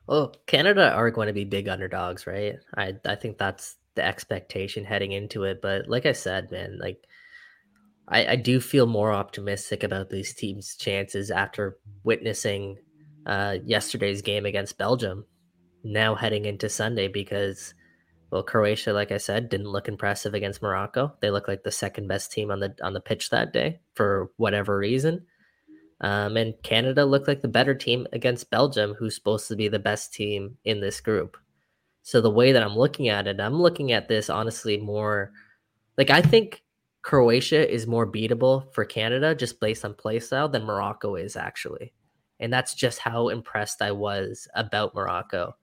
[SPEAKER 9] Well, Canada are going to be big underdogs, right? I I think that's the expectation heading into it. But like I said, man, like I, I do feel more optimistic about these teams' chances after witnessing uh, yesterday's game against Belgium. Now heading into Sunday because well, Croatia, like I said, didn't look impressive against Morocco. They looked like the second best team on the on the pitch that day for whatever reason. Um, and Canada looked like the better team against Belgium, who's supposed to be the best team in this group. So the way that I'm looking at it, I'm looking at this honestly more like I think Croatia is more beatable for Canada just based on play style than Morocco is actually. And that's just how impressed I was about Morocco.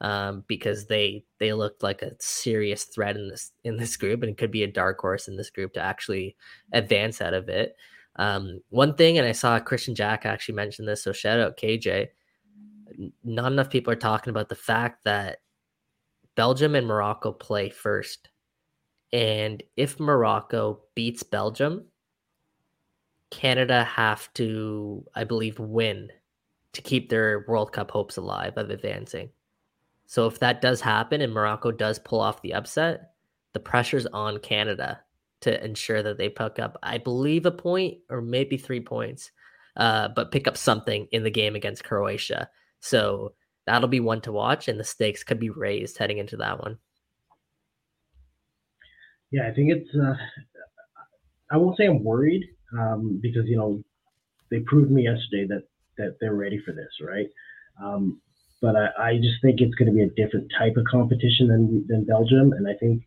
[SPEAKER 9] Um, because they they looked like a serious threat in this in this group and it could be a dark horse in this group to actually advance out of it. Um, one thing, and I saw Kristian Jack actually mention this, so shout out KJ. Not enough people are talking about the fact that Belgium and Morocco play first. And if Morocco beats Belgium, Canada have to, I believe, win to keep their World Cup hopes alive of advancing. So if that does happen and Morocco does pull off the upset, the pressure's on Canada to ensure that they pick up, I believe, a point or maybe three points, uh, but pick up something in the game against Croatia. So that'll be one to watch, and the stakes could be raised heading into that one.
[SPEAKER 8] Yeah, I think it's. Uh, I won't say I'm worried um, because you know they proved me yesterday that that they're ready for this, right? Um, but I, I just think it's going to be a different type of competition than than Belgium, and I think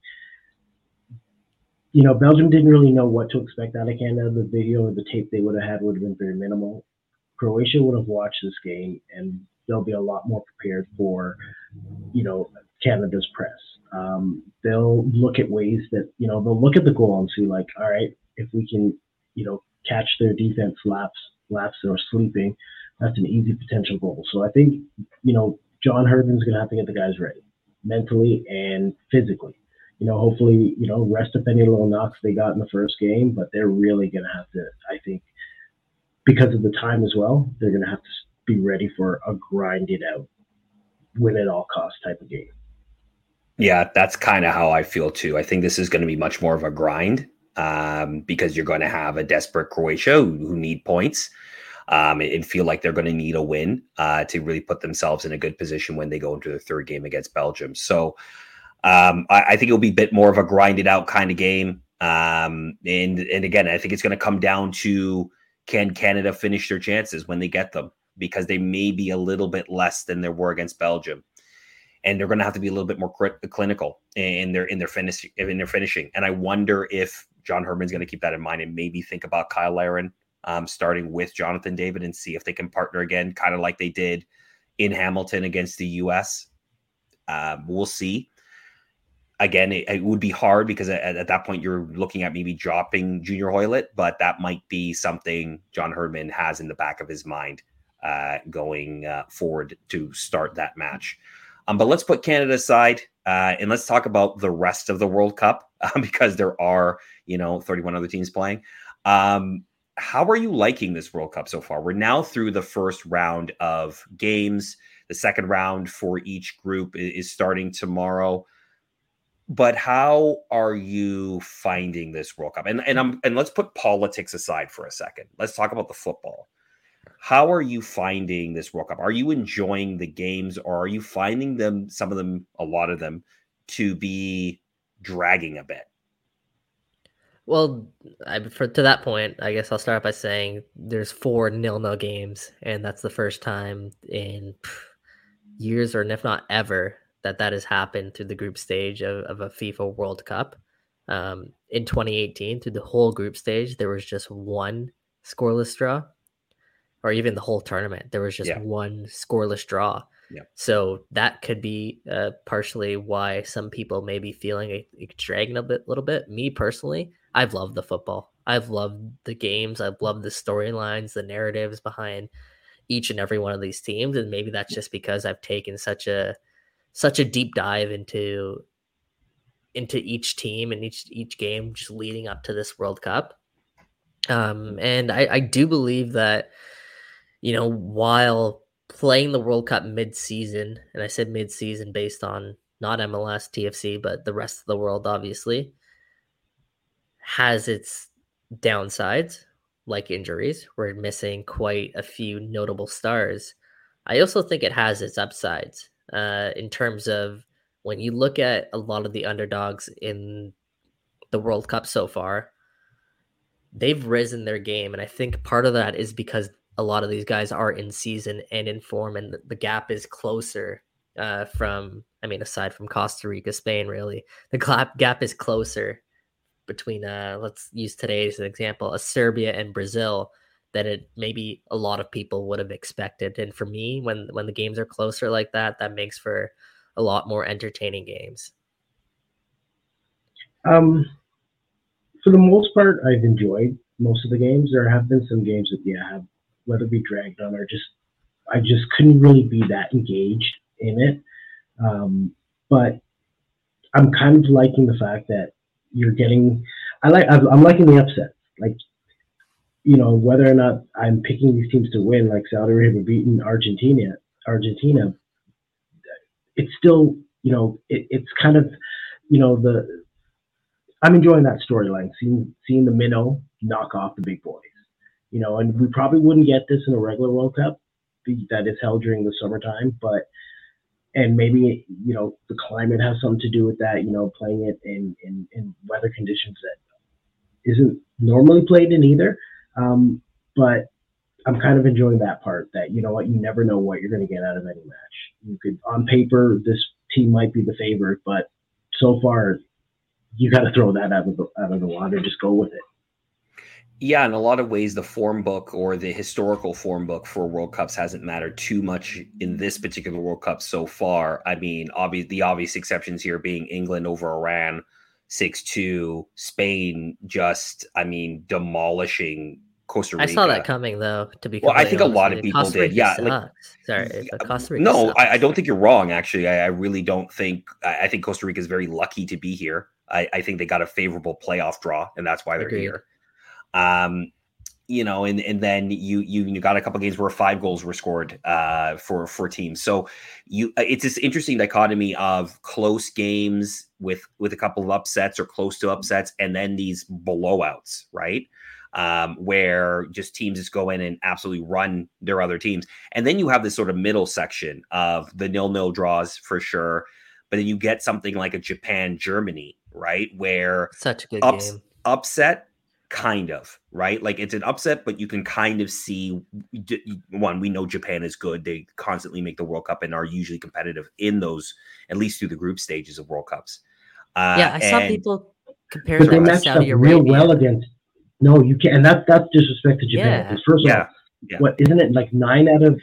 [SPEAKER 8] you know Belgium didn't really know what to expect out of Canada. The video or the tape they would have had would have been very minimal. Croatia would have watched this game, and they'll be a lot more prepared for you know Canada's press. Um, they'll look at ways that you know they'll look at the goal and see like, all right, if we can you know catch their defense laps laps or sleeping that's an easy potential goal. So I think, you know, John Herdman's going to have to get the guys ready mentally and physically. You know, hopefully, you know, rest up any little knocks they got in the first game, but they're really going to have to, I think, because of the time as well, they're going to have to be ready for a grind it out, win at all costs type of game.
[SPEAKER 7] Yeah, that's kind of how I feel too. I think this is going to be much more of a grind um, because you're going to have a desperate Croatia who, who need points um, and feel like they're going to need a win uh, to really put themselves in a good position when they go into their third game against Belgium. So um, I, I, think it'll be a bit more of a grinded out kind of game. Um, and and again, I think it's going to come down to can Canada finish their chances when they get them because they may be a little bit less than they were against Belgium. And they're going to have to be a little bit more clinical in their in their finish in their finishing. And I wonder if John Herdman's going to keep that in mind and maybe think about Cyle Larin um, starting with Jonathan David and see if they can partner again, kind of like they did in Hamilton against the U.S. Um, we'll see. Again, it, it, would be hard because at, at, that point you're looking at maybe dropping Junior Hoilett, but that might be something John Herdman has in the back of his mind uh, going uh, forward to start that match. Um, but let's put Canada aside uh, and let's talk about the rest of the World Cup because there are, you know, 31 other teams playing. Um, how are you liking this World Cup so far? We're now through the first round of games. The second round for each group is starting tomorrow. But how are you finding this World Cup? And and I'm and let's put politics aside for a second. Let's talk about the football. How are you finding this World Cup? Are you enjoying the games or are you finding them some of them a lot of them to be dragging a bit?
[SPEAKER 9] Well, I, for to that point, I guess I'll start by saying there's four nil nil games, and that's the first time in years, or if not ever, that that has happened through the group stage of, of a FIFA World Cup. Um, in 2018, through the whole group stage, there was just one scoreless draw, or even the whole tournament, there was just
[SPEAKER 7] Yeah.
[SPEAKER 9] one scoreless draw.
[SPEAKER 7] Yeah.
[SPEAKER 9] So that could be uh, partially why some people may be feeling it, it's dragging a bit, little bit. Me personally, I've loved the football. I've loved the games. I've loved the storylines, the narratives behind each and every one of these teams, and maybe that's just because I've taken such a such a deep dive into into each team and each each game just leading up to this World Cup. Um, and I, I do believe that you know while playing the World Cup mid-season, and I said mid-season based on not MLS, TFC, but the rest of the world, obviously, has its downsides, like injuries. We're missing quite a few notable stars. I also think it has its upsides uh, in terms of when you look at a lot of the underdogs in the World Cup so far, they've risen their game. And I think part of that is because a lot of these guys are in season and in form, and the gap is closer uh, from, I mean, aside from Costa Rica, Spain, really, the gap, is closer between, uh, let's use today as an example, a Serbia and Brazil that it maybe a lot of people would have expected. And for me, when when the games are closer like that, that makes for a lot more entertaining games.
[SPEAKER 8] Um, for the most part, I've enjoyed most of the games. There have been some games that yeah have whether be dragged on or just I just couldn't really be that engaged in it. Um, but I'm kind of liking the fact that you're getting. I like. I'm liking the upset. Like, you know, whether or not I'm picking these teams to win, like Saudi Arabia beating Argentina. Argentina. It's still, you know, it, it's kind of, you know, the. I'm enjoying that storyline, seeing seeing the minnow knock off the big boys, you know, and we probably wouldn't get this in a regular World Cup that is held during the summertime, but and maybe you know the climate has something to do with that. You know, playing it in in, in weather conditions that isn't normally played in either. Um, but I'm kind of enjoying that part. That you know what, you never know what you're going to get out of any match. You could, on paper, this team might be the favorite, but so far, you got to throw that out of the out of the water. Just go with it.
[SPEAKER 7] Yeah, in a lot of ways, the form book or the historical form book for World Cups hasn't mattered too much in this particular World Cup so far. I mean, obvious the obvious exceptions here being England over Iran, six two, Spain just, I mean, demolishing Costa Rica.
[SPEAKER 9] I saw that coming though. To be fair.
[SPEAKER 7] Well, I think a lot of people
[SPEAKER 9] Costa
[SPEAKER 7] did.
[SPEAKER 9] Rica
[SPEAKER 7] Yeah, like-
[SPEAKER 9] sorry, Costa Rica.
[SPEAKER 7] No, I, I don't think you're wrong. Actually, I, I really don't think. I, I think Costa Rica is very lucky to be here. I, I think they got a favorable playoff draw, and that's why they're
[SPEAKER 9] Agreed.
[SPEAKER 7] here. Um, you know, and and then you you you got a couple games where five goals were scored uh, for for teams. So you, uh, it's this interesting dichotomy of close games with with a couple of upsets or close to upsets, and then these blowouts, right? um, where just teams just go in and absolutely run their other teams. And then you have this sort of middle section of the nil nil draws for sure. But then you get something like a Japan Germany, right? Where
[SPEAKER 9] Such a good
[SPEAKER 7] ups-
[SPEAKER 9] game.
[SPEAKER 7] upset, kind of, right? Like it's an upset, but you can kind of see one, we know Japan is good. They constantly make the World Cup and are usually competitive in those, at least through the group stages of World Cups. Uh,
[SPEAKER 9] yeah, I saw people compare
[SPEAKER 8] But they
[SPEAKER 9] that to
[SPEAKER 8] matched up
[SPEAKER 9] Saudi
[SPEAKER 8] real well against. No, you can't. And that that's disrespect to Japan.
[SPEAKER 9] Yeah.
[SPEAKER 8] 'Cause First of
[SPEAKER 7] Yeah,
[SPEAKER 8] all,
[SPEAKER 7] yeah.
[SPEAKER 8] what isn't it like nine out of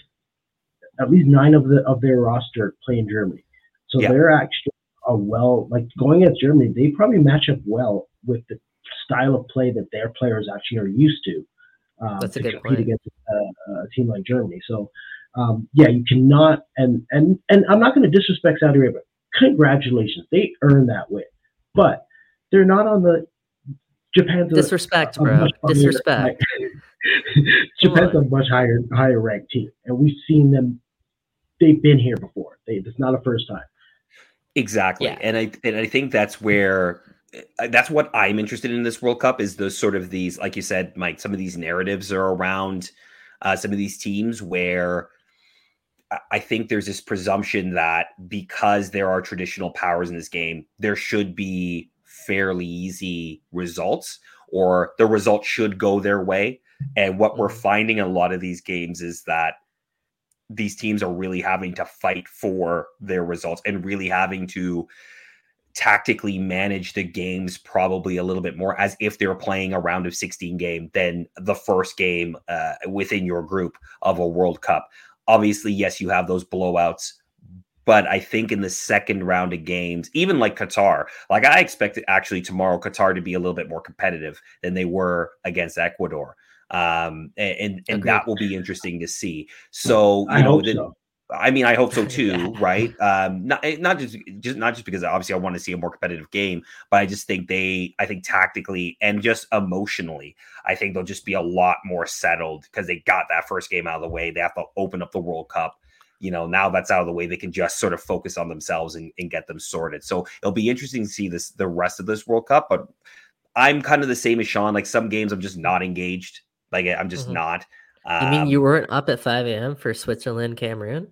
[SPEAKER 8] at least nine of the of their roster play in Germany. So
[SPEAKER 7] Yeah.
[SPEAKER 8] they're actually a well like going against Germany. They probably match up well with the style of play that their players actually are used to. Um,
[SPEAKER 9] That's a
[SPEAKER 8] to
[SPEAKER 9] good
[SPEAKER 8] compete
[SPEAKER 9] point.
[SPEAKER 8] against a, a team like Germany. So um, yeah, you cannot. And and and I'm not going to disrespect Saudi Arabia. Congratulations, they earned that win, but they're not on the Japan's
[SPEAKER 9] Disrespect,
[SPEAKER 8] a
[SPEAKER 9] bro. Disrespect.
[SPEAKER 8] Japan's
[SPEAKER 9] Come
[SPEAKER 8] a much higher higher ranked team, and we've seen them. They've been here before. They, it's not a first time.
[SPEAKER 7] Exactly.
[SPEAKER 9] Yeah.
[SPEAKER 7] And I and I think that's where uh, that's what I'm interested in this World Cup is those sort of these like you said Mike some of these narratives are around uh, some of these teams where I- think there's this presumption that because there are traditional powers in this game there should be fairly easy results or the result should go their way. And what we're
[SPEAKER 9] Mhm.
[SPEAKER 7] finding in a lot of these games is that these teams are really having to fight for their results and really having to tactically manage the games probably a little bit more as if they're playing a round of 16 game than the first game uh, within your group of a World Cup. Obviously, yes, you have those blowouts, but I think in the second round of games, even like Qatar, like I expected actually tomorrow Qatar to be a little bit more competitive than they were against Ecuador. Um, and and, and that will be interesting to see. So you
[SPEAKER 8] I
[SPEAKER 7] know, the-
[SPEAKER 8] so.
[SPEAKER 7] I mean, I hope so too,
[SPEAKER 9] Yeah.
[SPEAKER 7] right? Um, not eh, not just just not just because obviously I want to see a more competitive game, but I just think they, I think tactically and just emotionally, I think they'll just be a lot more settled because they got that first game out of the way. They have to open up the World Cup. You know, now that's out of the way, they can just sort of focus on themselves and, and get them sorted. So it'll be interesting to see this the rest of this World Cup. But I'm kind of the same as Sean. Like some games, I'm just not engaged. Like I'm just
[SPEAKER 9] Mhm.
[SPEAKER 7] not.
[SPEAKER 9] You mean
[SPEAKER 7] Um,
[SPEAKER 9] you weren't up at 5 a.m. for Switzerland, Cameroon?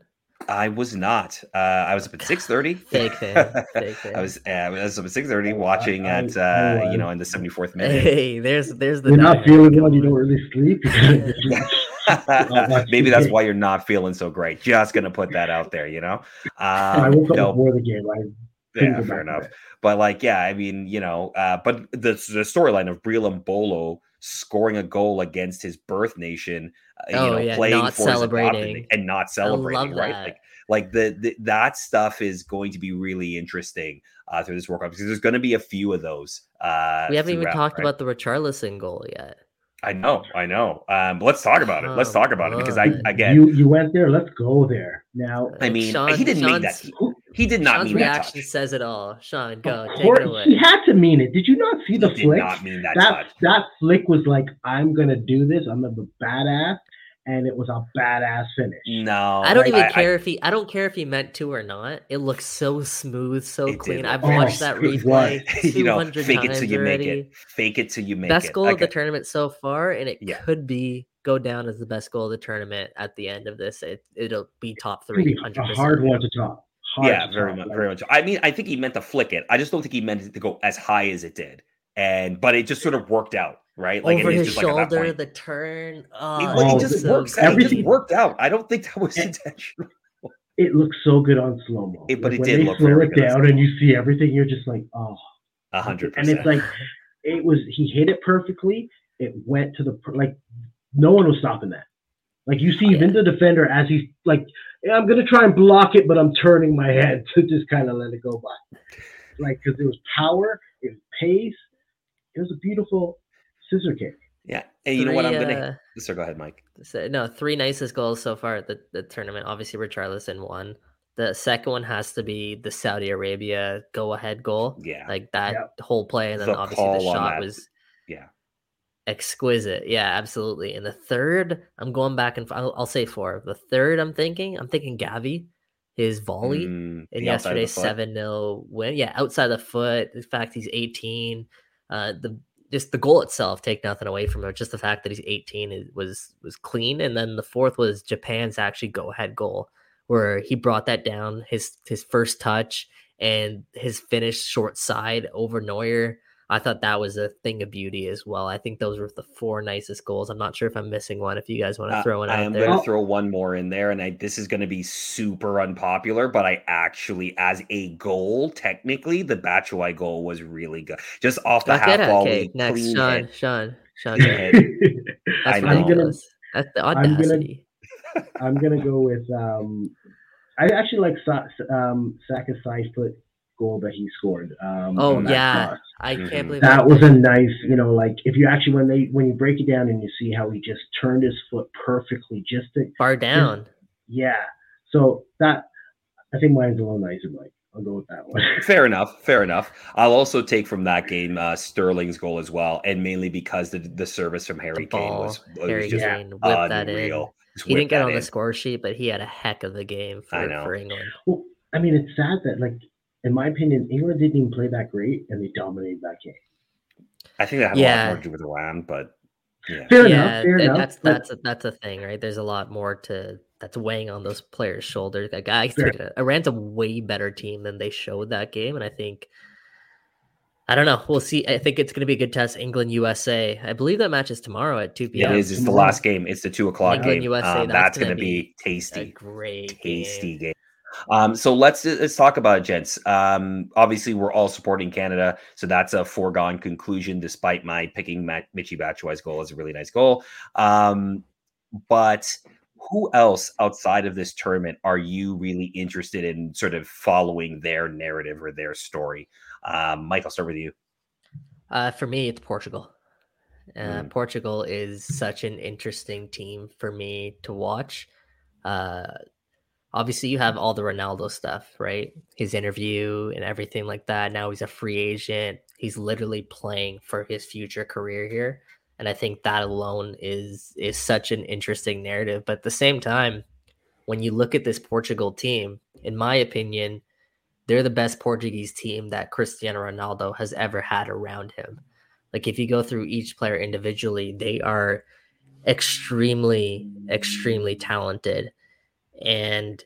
[SPEAKER 7] I was not. Uh, I was up at six thirty.
[SPEAKER 9] Fake fan. Fake fan.
[SPEAKER 7] I was. Uh, I was up at six thirty watching
[SPEAKER 8] I-
[SPEAKER 7] at
[SPEAKER 8] I
[SPEAKER 7] uh, you know in the seventy fourth minute.
[SPEAKER 9] Hey, there's there's the
[SPEAKER 8] You're not feeling well. You
[SPEAKER 9] coming.
[SPEAKER 8] don't really sleep.
[SPEAKER 7] Maybe that's why you're not feeling so great. Just gonna put that out there. You know.
[SPEAKER 8] I
[SPEAKER 7] Um,
[SPEAKER 8] woke up
[SPEAKER 7] no,
[SPEAKER 8] before the game. I
[SPEAKER 7] yeah, fair enough.
[SPEAKER 8] bed.
[SPEAKER 7] But like, yeah, I mean, you know, uh, but the the storyline of Breel Embolo scoring a goal against his birth nation, uh, you
[SPEAKER 9] Oh,
[SPEAKER 7] know,
[SPEAKER 9] yeah,
[SPEAKER 7] playing for
[SPEAKER 9] celebrating.
[SPEAKER 7] and not celebrating, right?
[SPEAKER 9] that.
[SPEAKER 7] Like, like the, the that stuff is going to be really interesting uh, through this World Cup because there's going to be a few of those. Uh,
[SPEAKER 9] We haven't even talked
[SPEAKER 7] right?
[SPEAKER 9] about the Richarlison goal yet.
[SPEAKER 7] I know, I know. Um, let's talk about it. Let's talk about it because I
[SPEAKER 9] on.
[SPEAKER 7] again,
[SPEAKER 8] You you went there. Let's go there now.
[SPEAKER 7] I mean,
[SPEAKER 9] Sean-
[SPEAKER 7] he didn't mean that. He, he did not
[SPEAKER 9] Sean's
[SPEAKER 7] mean that
[SPEAKER 9] reaction
[SPEAKER 7] touch.
[SPEAKER 9] says it all. Sean, go
[SPEAKER 8] Of
[SPEAKER 9] take
[SPEAKER 8] course,
[SPEAKER 9] it away.
[SPEAKER 8] he had to mean it. Did you not see the
[SPEAKER 7] he did
[SPEAKER 8] flick?
[SPEAKER 7] not mean that,
[SPEAKER 8] that
[SPEAKER 7] touch.
[SPEAKER 8] that flick was like, I'm gonna do this. I'm gonna badass, and it was a badass finish.
[SPEAKER 7] No,
[SPEAKER 9] I don't even
[SPEAKER 7] I-
[SPEAKER 9] care if he. I don't care if he meant to or not. It looks so smooth, so
[SPEAKER 7] It did
[SPEAKER 9] clean. I've
[SPEAKER 8] great.
[SPEAKER 9] watched that
[SPEAKER 8] Oh, it
[SPEAKER 9] replay
[SPEAKER 7] you know,
[SPEAKER 9] 200
[SPEAKER 7] fake it
[SPEAKER 9] times
[SPEAKER 7] till you
[SPEAKER 9] already.
[SPEAKER 7] make it. Fake it till you make
[SPEAKER 9] best
[SPEAKER 7] it.
[SPEAKER 9] Best goal of the tournament so far, and it
[SPEAKER 7] Yeah.
[SPEAKER 9] could be go down as the best goal of the tournament at the end of this. It it'll be top
[SPEAKER 8] It's gonna
[SPEAKER 9] three,
[SPEAKER 8] a hard one to top. Hard
[SPEAKER 7] Yeah,
[SPEAKER 8] to
[SPEAKER 7] very
[SPEAKER 8] top.
[SPEAKER 7] much,
[SPEAKER 8] Like,
[SPEAKER 7] very much. I mean, I think he meant to flick it. I just don't think he meant it to go as high as it did. And but it just sort of worked out, right? Like
[SPEAKER 9] Over
[SPEAKER 7] it is
[SPEAKER 9] his
[SPEAKER 7] just like
[SPEAKER 9] shoulder,
[SPEAKER 7] point.
[SPEAKER 9] the turn.
[SPEAKER 7] It,
[SPEAKER 9] Oh,
[SPEAKER 7] like,
[SPEAKER 8] Oh,
[SPEAKER 7] it just
[SPEAKER 9] so
[SPEAKER 7] works out. It just
[SPEAKER 8] everything-
[SPEAKER 7] worked out. I don't think that was
[SPEAKER 8] And-
[SPEAKER 7] intentional.
[SPEAKER 8] It looks so good on slow mo.
[SPEAKER 7] It- but it
[SPEAKER 8] when
[SPEAKER 7] did
[SPEAKER 8] they
[SPEAKER 7] look
[SPEAKER 8] slow it
[SPEAKER 7] good
[SPEAKER 8] down and you see everything. You're just like, oh.
[SPEAKER 7] A hundred
[SPEAKER 8] And it's like, it was. He hit it perfectly. It went to the like. No one was stopping that. Like you see,
[SPEAKER 9] Oh,
[SPEAKER 8] even the defender as he's like, yeah, I'm gonna try and block it, but I'm turning my head to just kind of let it go by. Like because it was power, it was pace. It was a beautiful scissor kick.
[SPEAKER 7] Yeah. And you know what? I'm gonna.
[SPEAKER 9] uh,
[SPEAKER 7] So go ahead, Mike.
[SPEAKER 9] So, no, three nicest goals so far at the, the tournament. Obviously, Richarlison won. The second one has to be the Saudi Arabia go ahead goal.
[SPEAKER 7] Yeah.
[SPEAKER 9] Like that
[SPEAKER 8] Yep.
[SPEAKER 9] whole play. And then
[SPEAKER 7] The
[SPEAKER 9] obviously the shot was
[SPEAKER 7] Yeah.
[SPEAKER 9] exquisite. Yeah, absolutely. And the third, I'm going back and f- I'll, I'll say four. The third, I'm thinking, I'm thinking Gavi, his volley
[SPEAKER 7] Mm,
[SPEAKER 9] in
[SPEAKER 7] the outside of the
[SPEAKER 9] yesterday's 7 0 win. Yeah, outside the foot. In fact, he's 18. Uh, the just the goal itself, take nothing away from it. Just the fact that he's 18 is, was was clean. And then the fourth was Japan's actually go ahead goal, where he brought that down his his first touch and his finish short side over Neuer. I thought that was a thing of beauty as well. I think those were the four nicest goals. I'm not sure if I'm missing one. If you guys want to
[SPEAKER 7] Uh,
[SPEAKER 9] throw one
[SPEAKER 7] I
[SPEAKER 9] out
[SPEAKER 7] am going to throw one more in there, and I, this is going to be super unpopular, but I actually, as a goal, technically, the Batshuayi goal was really good. Just off the
[SPEAKER 9] Okay,
[SPEAKER 7] half
[SPEAKER 9] okay,
[SPEAKER 7] volley,
[SPEAKER 9] next,
[SPEAKER 7] clean
[SPEAKER 9] Sean,
[SPEAKER 7] hit.
[SPEAKER 9] Sean, Sean, go.
[SPEAKER 7] I
[SPEAKER 9] That's
[SPEAKER 7] know.
[SPEAKER 8] I'm gonna.
[SPEAKER 9] That's the
[SPEAKER 8] I'm gonna-
[SPEAKER 9] audacity.
[SPEAKER 8] I'm gonna go with um I actually like Sa- um Saka's side foot goal that he scored. Um
[SPEAKER 9] Oh,
[SPEAKER 8] that
[SPEAKER 9] yeah.
[SPEAKER 8] cross.
[SPEAKER 9] I can't believe
[SPEAKER 8] That
[SPEAKER 9] I-
[SPEAKER 8] was a nice, you know, like if you actually when they when you break it down and you see how he just turned his foot perfectly, just to
[SPEAKER 9] far down.
[SPEAKER 8] yeah. So that I think mine's a little nicer, Mike. I'll go with that one.
[SPEAKER 7] Fair enough. Fair enough. I'll also take from that game uh, Sterling's goal as well, and mainly because the the service from Harry
[SPEAKER 9] The
[SPEAKER 7] Kane was, was
[SPEAKER 9] Harry
[SPEAKER 7] just
[SPEAKER 9] Kane whipped that in.
[SPEAKER 7] unreal. Just
[SPEAKER 9] He didn't get
[SPEAKER 7] that
[SPEAKER 9] on the score sheet, but he had a heck of a game for,
[SPEAKER 7] I know.
[SPEAKER 9] for England.
[SPEAKER 8] well, I mean, it's sad that like in my opinion, England didn't even play that great and they dominated that game.
[SPEAKER 7] I think that had a lot more to do with Iran, but yeah.
[SPEAKER 8] Fair
[SPEAKER 9] yeah,
[SPEAKER 8] enough, fair
[SPEAKER 9] and
[SPEAKER 8] enough.
[SPEAKER 9] that's
[SPEAKER 8] but-
[SPEAKER 9] that's a, that's a thing, right? There's a lot more to that's weighing on those players' shoulders. Like I
[SPEAKER 8] Fair.
[SPEAKER 9] think Iran's a way better team than they showed that game, and I think I don't know. We'll see. I think it's going to be a good test. England USA. I believe that match is tomorrow at two p.m.
[SPEAKER 7] It is. It's the last game. It's the two o'clock
[SPEAKER 9] England,
[SPEAKER 7] game.
[SPEAKER 9] USA,
[SPEAKER 7] Um,
[SPEAKER 9] that's
[SPEAKER 7] that's
[SPEAKER 9] gonna
[SPEAKER 7] going be,
[SPEAKER 9] be A
[SPEAKER 7] tasty,
[SPEAKER 9] great,
[SPEAKER 7] tasty
[SPEAKER 9] game.
[SPEAKER 7] game. Um, so let's let's talk about it, gents. Um, obviously, we're all supporting Canada, so that's a foregone conclusion. Despite my picking Matt, Michy Batshuayi's goal as a really nice goal, um, but who else outside of this tournament are you really interested in sort of following their narrative or their story? Um, Mike, I'll start with you.
[SPEAKER 9] Uh, for me, it's Portugal. Uh,
[SPEAKER 7] Mm.
[SPEAKER 9] Portugal is such an interesting team for me to watch. Uh, obviously, you have all the Ronaldo stuff, right? His interview and everything like that. Now he's a free agent. He's literally playing for his future career here, and I think that alone is is such an interesting narrative. But at the same time, when you look at this Portugal team, in my opinion, they're the best Portuguese team that Cristiano Ronaldo has ever had around him. Like if you go through each player individually, they are extremely, extremely talented. And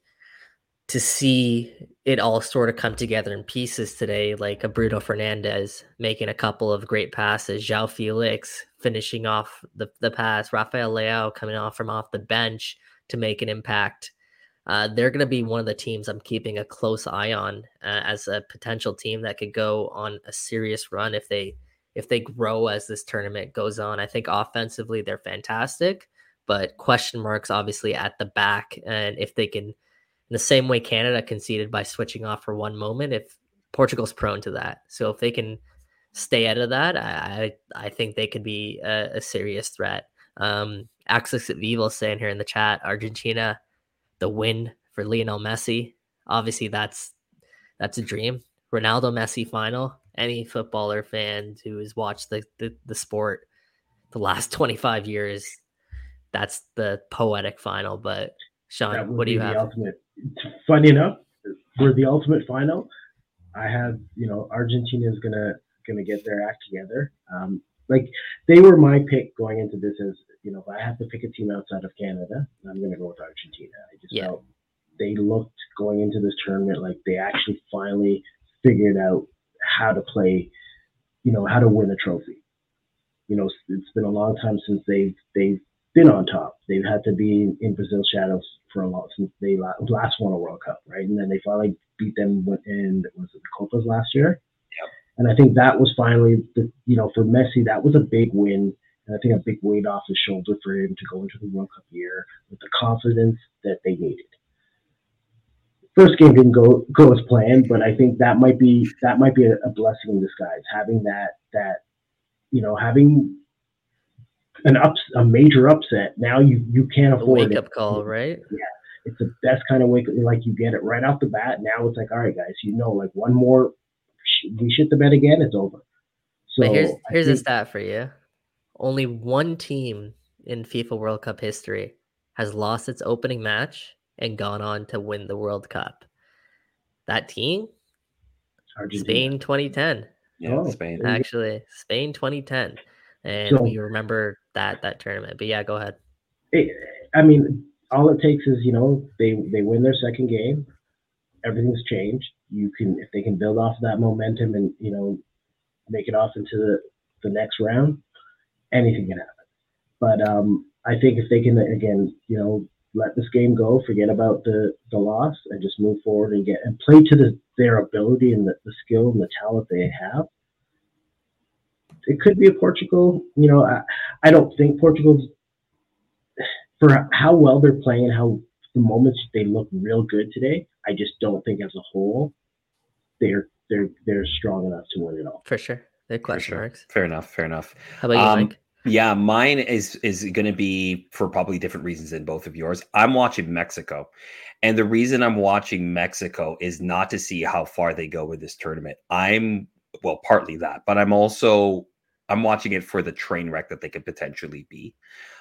[SPEAKER 9] to see it all sort of come together in pieces today, like a Bruno Fernandes making a couple of great passes, João Félix finishing off the, the pass, Rafael Leao coming off from off the bench to make an impact. Uh, they're going to be one of the teams I'm keeping a close eye on uh, as a potential team that could go on a serious run if they if they grow as this tournament goes on. I think offensively they're fantastic, but question marks obviously at the back and if they can in the same way Canada conceded by switching off for one moment if Portugal's prone to that. So if they can stay out of that, I I, I think they could be a, a serious threat. Um Axis Vivo saying here in the chat, Argentina the win for Lionel Messi. Obviously, that's that's a dream. Ronaldo Messi final. Any footballer fan who has watched the, the, the sport the last 25 years, that's the poetic final. But Sean, what do you have?
[SPEAKER 8] ultimate. Funny enough, for the ultimate final, I have you know Argentina is gonna gonna get their act together. Um, like they were my pick going into this as you know if I have to pick a team outside of Canada, I'm gonna go with Argentina. I just
[SPEAKER 9] Yeah.
[SPEAKER 8] felt they looked going into this tournament like they actually finally figured out how to play, you know, how to win a trophy. You know, it's been a long time since they've they've been on top. They've had to be in Brazil shadows for a long since they la- last won a World Cup, right? And then they finally beat them in was it the Copas last year? And I think that was finally the you know for Messi that was a big win, and I think a big weight off his shoulder for him to go into the World Cup year with the confidence that they needed. First game didn't go go as planned, but I think that might be that might be a, a blessing in disguise having that that you know having an ups a major upset. Now you you can't
[SPEAKER 9] A
[SPEAKER 8] afford
[SPEAKER 9] wake
[SPEAKER 8] it.
[SPEAKER 9] up call, right?
[SPEAKER 8] Yeah, it's the best kind of wake up. like you get it right off the bat. Now it's like all right, guys, you know, like one more we shit the bed again, it's over. So
[SPEAKER 9] but here's
[SPEAKER 8] I
[SPEAKER 9] here's a stat for you. Only one team in FIFA World Cup history has lost its opening match and gone on to win the World Cup. That team,
[SPEAKER 8] Argentina.
[SPEAKER 9] Spain 2010.
[SPEAKER 7] Yeah,
[SPEAKER 8] Oh,
[SPEAKER 7] Spain.
[SPEAKER 8] there you go.
[SPEAKER 9] Actually, Spain 2010. And
[SPEAKER 8] So-
[SPEAKER 9] we remember that that tournament. But yeah, go ahead.
[SPEAKER 8] it, I mean, all it takes is you know they they win their second game, everything's changed. You can if they can build off that momentum and you know make it off into the, the next round, anything can happen. But um, I think if they can again, you know, let this game go, forget about the the loss, and just move forward and get and play to the, their ability and the, the skill and the talent they have. It could be a Portugal. You know, I, I don't think Portugal's for how well they're playing and how the moments they look real good today. I just don't think as a whole they're they're they're strong enough to win it all.
[SPEAKER 9] For sure. The
[SPEAKER 7] For
[SPEAKER 9] question
[SPEAKER 7] sure.
[SPEAKER 9] marks.
[SPEAKER 7] Fair enough. Fair enough.
[SPEAKER 9] How about you,
[SPEAKER 7] Um,
[SPEAKER 9] Mike?
[SPEAKER 7] Yeah, mine is is going to be for probably different reasons than both of yours. I'm watching Mexico, and the reason I'm watching Mexico is not to see how far they go with this tournament. I'm well, partly that, but I'm also I'm watching it for the train wreck that they could potentially be.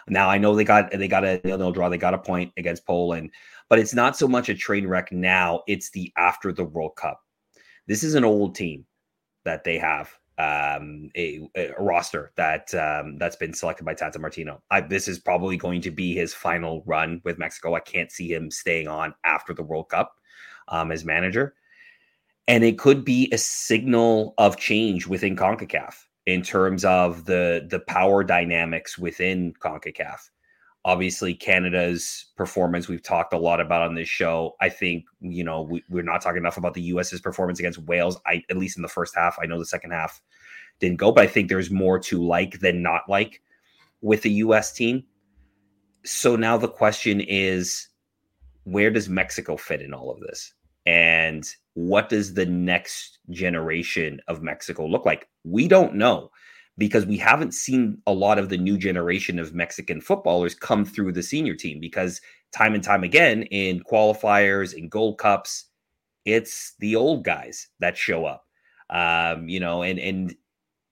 [SPEAKER 7] Now I know they got they got a nil nil draw, they got a point against Poland, but it's not so much a train wreck now. It's the after the World Cup. This is an old team that they have um, a, a roster that um, that's been selected by Tata Martino. I, this is probably going to be his final run with Mexico. I can't see him staying on after the World Cup um, as manager. and it could be a signal of change within CONCACAF in terms of the the power dynamics within CONCACAF. Obviously, Canada's performance we've talked a lot about on this show. I think you know we, we're not talking enough about the U.S.'s performance against Wales. I at least in the first half. I know the second half didn't go, but I think there's more to like than not like with the U.S. team. So now the question is, where does Mexico fit in all of this? And what does the next generation of Mexico look like? We don't know because we haven't seen a lot of the new generation of Mexican footballers come through the senior team because time and time again in qualifiers and gold cups it's the old guys that show up um, you know and and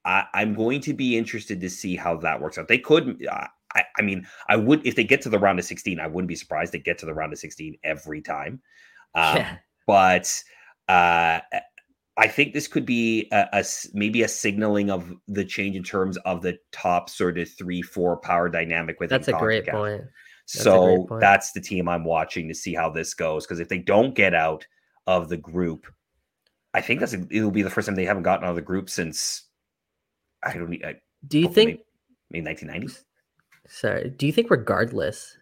[SPEAKER 7] I, am going to be interested to see how that works out they could I, I mean i would if they get to the round of 16 i wouldn't be surprised to get to the round of 16 every time um, yeah. But uh, I think this could be a, a, maybe a signaling of the change in terms of the top sort of three, four power dynamic with
[SPEAKER 9] That's a great point.
[SPEAKER 7] That's so great point. that's the team I'm watching to see how this goes. Because if they don't get out of the group, I think that's a, it'll be the first time they haven't gotten out of the group since I don't. I,
[SPEAKER 9] do you think
[SPEAKER 7] maybe, maybe 1990s?
[SPEAKER 9] Sorry. Do you think regardless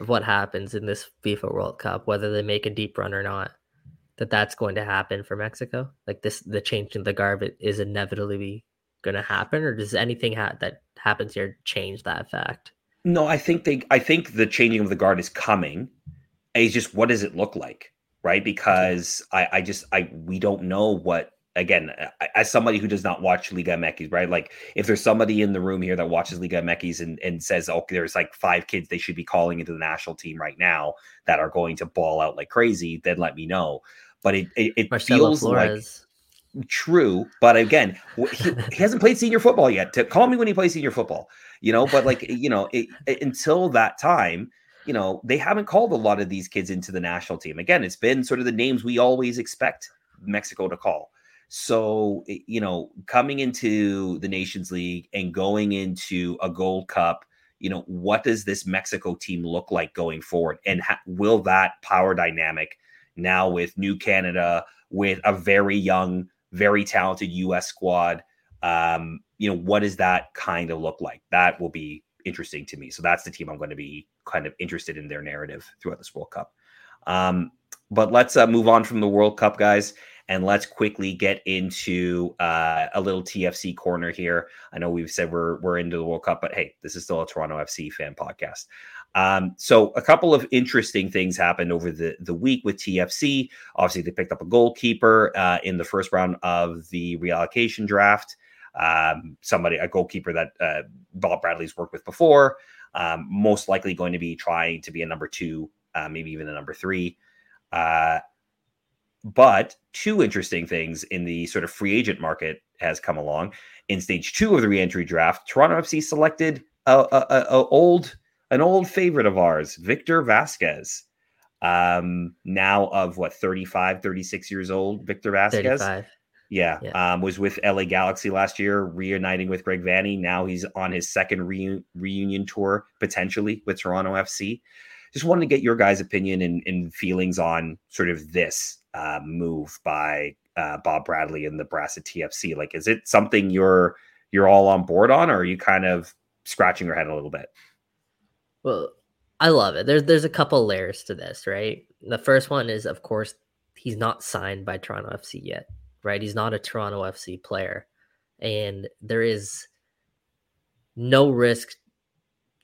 [SPEAKER 9] of what happens in this FIFA World Cup, whether they make a deep run or not, that that's going to happen for Mexico? Like this, the change in the guard is inevitably going to happen, or does anything ha- that happens here change that fact?
[SPEAKER 7] No, I think they. I think the changing of the guard is coming. It's just what does it look like, right? Because I, I just, I we don't know what. Again, uh, as somebody who does not watch Liga MX, right? Like, if there's somebody in the room here that watches Liga MX and, and says, "Oh, there's like five kids they should be calling into the national team right now that are going to ball out like crazy," then let me know but it it, it feels Flores. like true. But again, he, he, hasn't played senior football yet. To call me when he plays senior football, you know. But like you know, it, until that time, you know, they haven't called a lot of these kids into the national team. Again, it's been sort of the names we always expect Mexico to call. So, you know, coming into the Nations League and going into a Gold Cup, you know, what does this Mexico team look like going forward? And ha- will that power dynamic now with New Canada, with a very young, very talented US squad. Um, you know, what does that kind of look like? That will be interesting to me. So that's the team I'm going to be kind of interested in their narrative throughout this World Cup. Um, but let's uh, move on from the World Cup, guys, and let's quickly get into uh, a little TFC corner here. I know we've said we're we're into the World Cup, but hey, this is still a Toronto FC fan podcast. Um, so a couple of interesting things happened over the, the week with TFC. Obviously, they picked up a goalkeeper uh, in the first round of the reallocation draft. Um, somebody, a goalkeeper that uh, Bob Bradley's worked with before, um, most likely going to be trying to be a number two, uh, maybe even a number three. But two interesting things in the sort of free agent market has come along. In stage two of the reentry draft, Toronto FC selected a, a, a, old an old favorite of ours, Victor Vazquez. Um, now of what 35, 36 years old, Victor Vazquez. 35. Yeah, yeah. Um, was with LA Galaxy last year, reuniting with Greg Vanney. Now he's on his second reu- reunion tour, potentially with Toronto FC. Just wanted to get your guys' opinion and, and feelings on sort of this uh, move by uh, Bob Bradley and the brass at TFC. Like, is it something you're you're all on board on, or are you kind of scratching your head a little bit?
[SPEAKER 9] Well, I love it. There's there's a couple layers to this, right? The first one is, of course, he's not signed by Toronto FC yet, right? He's not a Toronto FC player, and there is no risk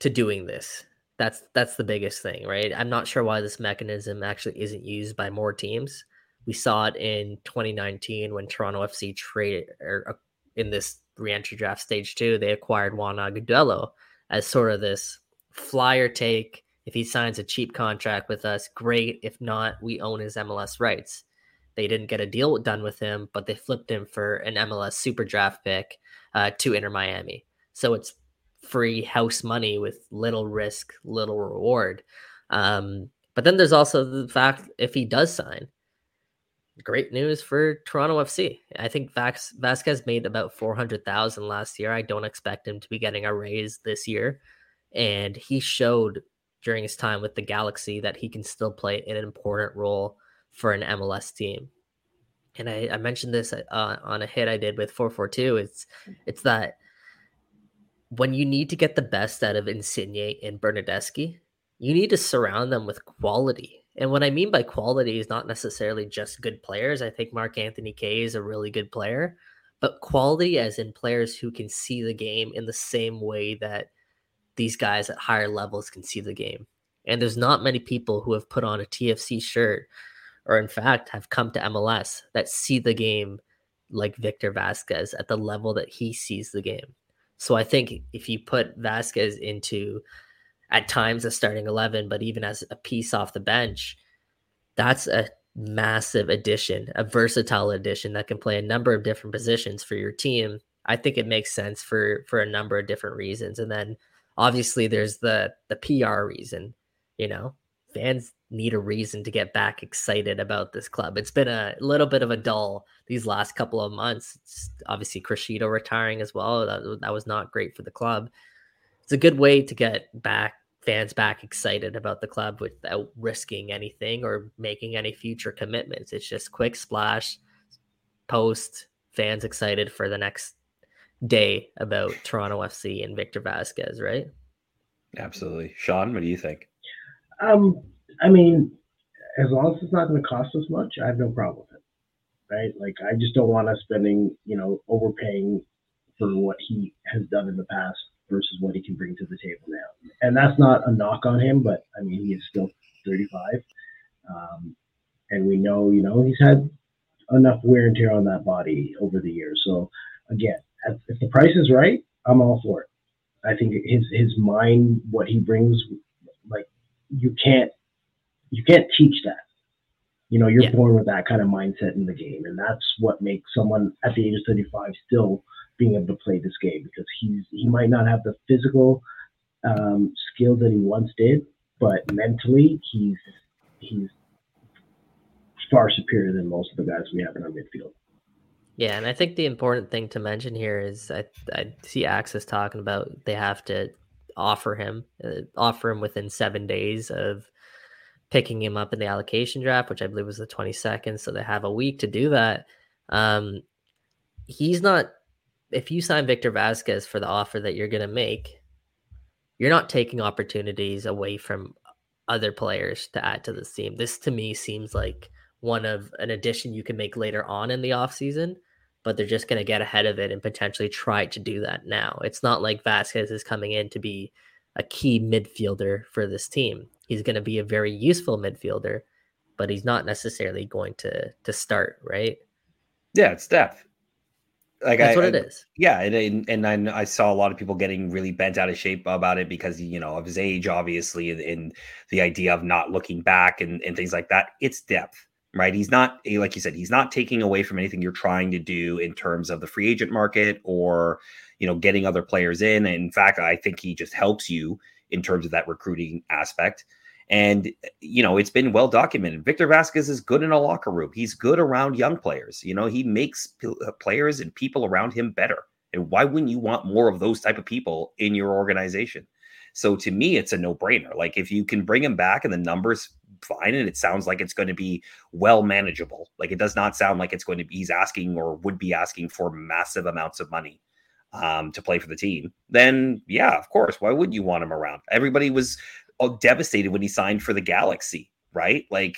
[SPEAKER 9] to doing this. That's that's the biggest thing, right? I'm not sure why this mechanism actually isn't used by more teams. We saw it in 2019 when Toronto FC traded or uh, in this reentry draft stage two, they acquired Juan Agudelo as sort of this flyer take. If he signs a cheap contract with us, great. If not, we own his MLS rights. They didn't get a deal done with him, but they flipped him for an MLS super draft pick uh, to Inter Miami. So it's free house money with little risk, little reward. Um, but then there's also the fact if he does sign, great news for Toronto FC. I think Vax, Vazquez made about 400,000 last year. I don't expect him to be getting a raise this year and he showed during his time with the Galaxy that he can still play an important role for an MLS team. and I, I mentioned this uh, on a hit I did with 442. It's it's that when you need to get the best out of Insigne and Bernardeschi, you need to surround them with quality. And what I mean by quality is not necessarily just good players. I think Mark Anthony Kaye is a really good player, but quality as in players who can see the game in the same way that these guys at higher levels can see the game. And there's not many people who have put on a TFC shirt or in fact have come to MLS that see the game like Victor Vazquez at the level that he sees the game. So I think if you put Vazquez into at times a starting 11, but even as a piece off the bench, that's a massive addition, a versatile addition that can play a number of different positions for your team. I think it makes sense for for a number of different reasons. And then obviously there's the the PR reason, you know. Fans need a reason to get back excited about this club. It's been a little bit of a dull these last couple of months. It's obviously Criscito retiring as well. That, that was not great for the club. It's a good way to get back fans back excited about the club without risking anything or making any future commitments. It's just quick splash, post, fans excited for the next day about Toronto FC and Victor Vazquez, right?
[SPEAKER 7] Absolutely. Sean, what do you think?
[SPEAKER 8] Um, I mean, as long as it's not going to cost us much, I have no problem with it. Right? Like, I just don't want us spending, you know, overpaying for what he has done in the past versus what he can bring to the table now. And that's not a knock on him, but I mean, he is still 35. Um, and we know, you know, he's had enough wear and tear on that body over the years. So, again, if the price is right, I'm all for it. I think his his mind, what he brings, like you can't you can't teach that. You know, you're yeah. born with that kind of mindset in the game, and that's what makes someone at the age of 35 still being able to play this game because he's he might not have the physical um, skills that he once did, but mentally he's he's far superior than most of the guys we have in our midfield.
[SPEAKER 9] Yeah, and I think the important thing to mention here is I I see Access talking about they have to offer him uh, offer him within seven days of picking him up in the allocation draft, which I believe was the 22nd. So they have a week to do that. Um, he's not if you sign Victor Vazquez for the offer that you're going to make, you're not taking opportunities away from other players to add to this team. This to me seems like one of an addition you can make later on in the offseason, but they're just going to get ahead of it and potentially try to do that now. It's not like Vazquez is coming in to be a key midfielder for this team. He's going to be a very useful midfielder, but he's not necessarily going to to start, right?
[SPEAKER 7] Yeah, it's depth.
[SPEAKER 9] Like that's I, what it is.
[SPEAKER 7] Yeah, and and I, I saw a lot of people getting really bent out of shape about it because you know of his age, obviously, and the idea of not looking back and, and things like that. It's depth, right? He's not eh, like you said, he's not taking away from anything you're trying to do in terms of the free agent market or you know getting other players in. And in fact, I think he just helps you in terms of that recruiting aspect. And, you know, it's been well documented. Victor Vazquez is good in a locker room. He's good around young players. You know, he makes uh, players and people around him better. And why wouldn't you want more of those type of people in your organization? So to me, it's a no brainer. Like if you can bring him back and the numbers fine, and it sounds like it's going to be well manageable. Like it does not sound like it's going to be he's asking or would be asking for massive amounts of money um, to play for the team. Then yeah, of course, why would you want him around? Everybody was devastated when he signed for the Galaxy, right? Like,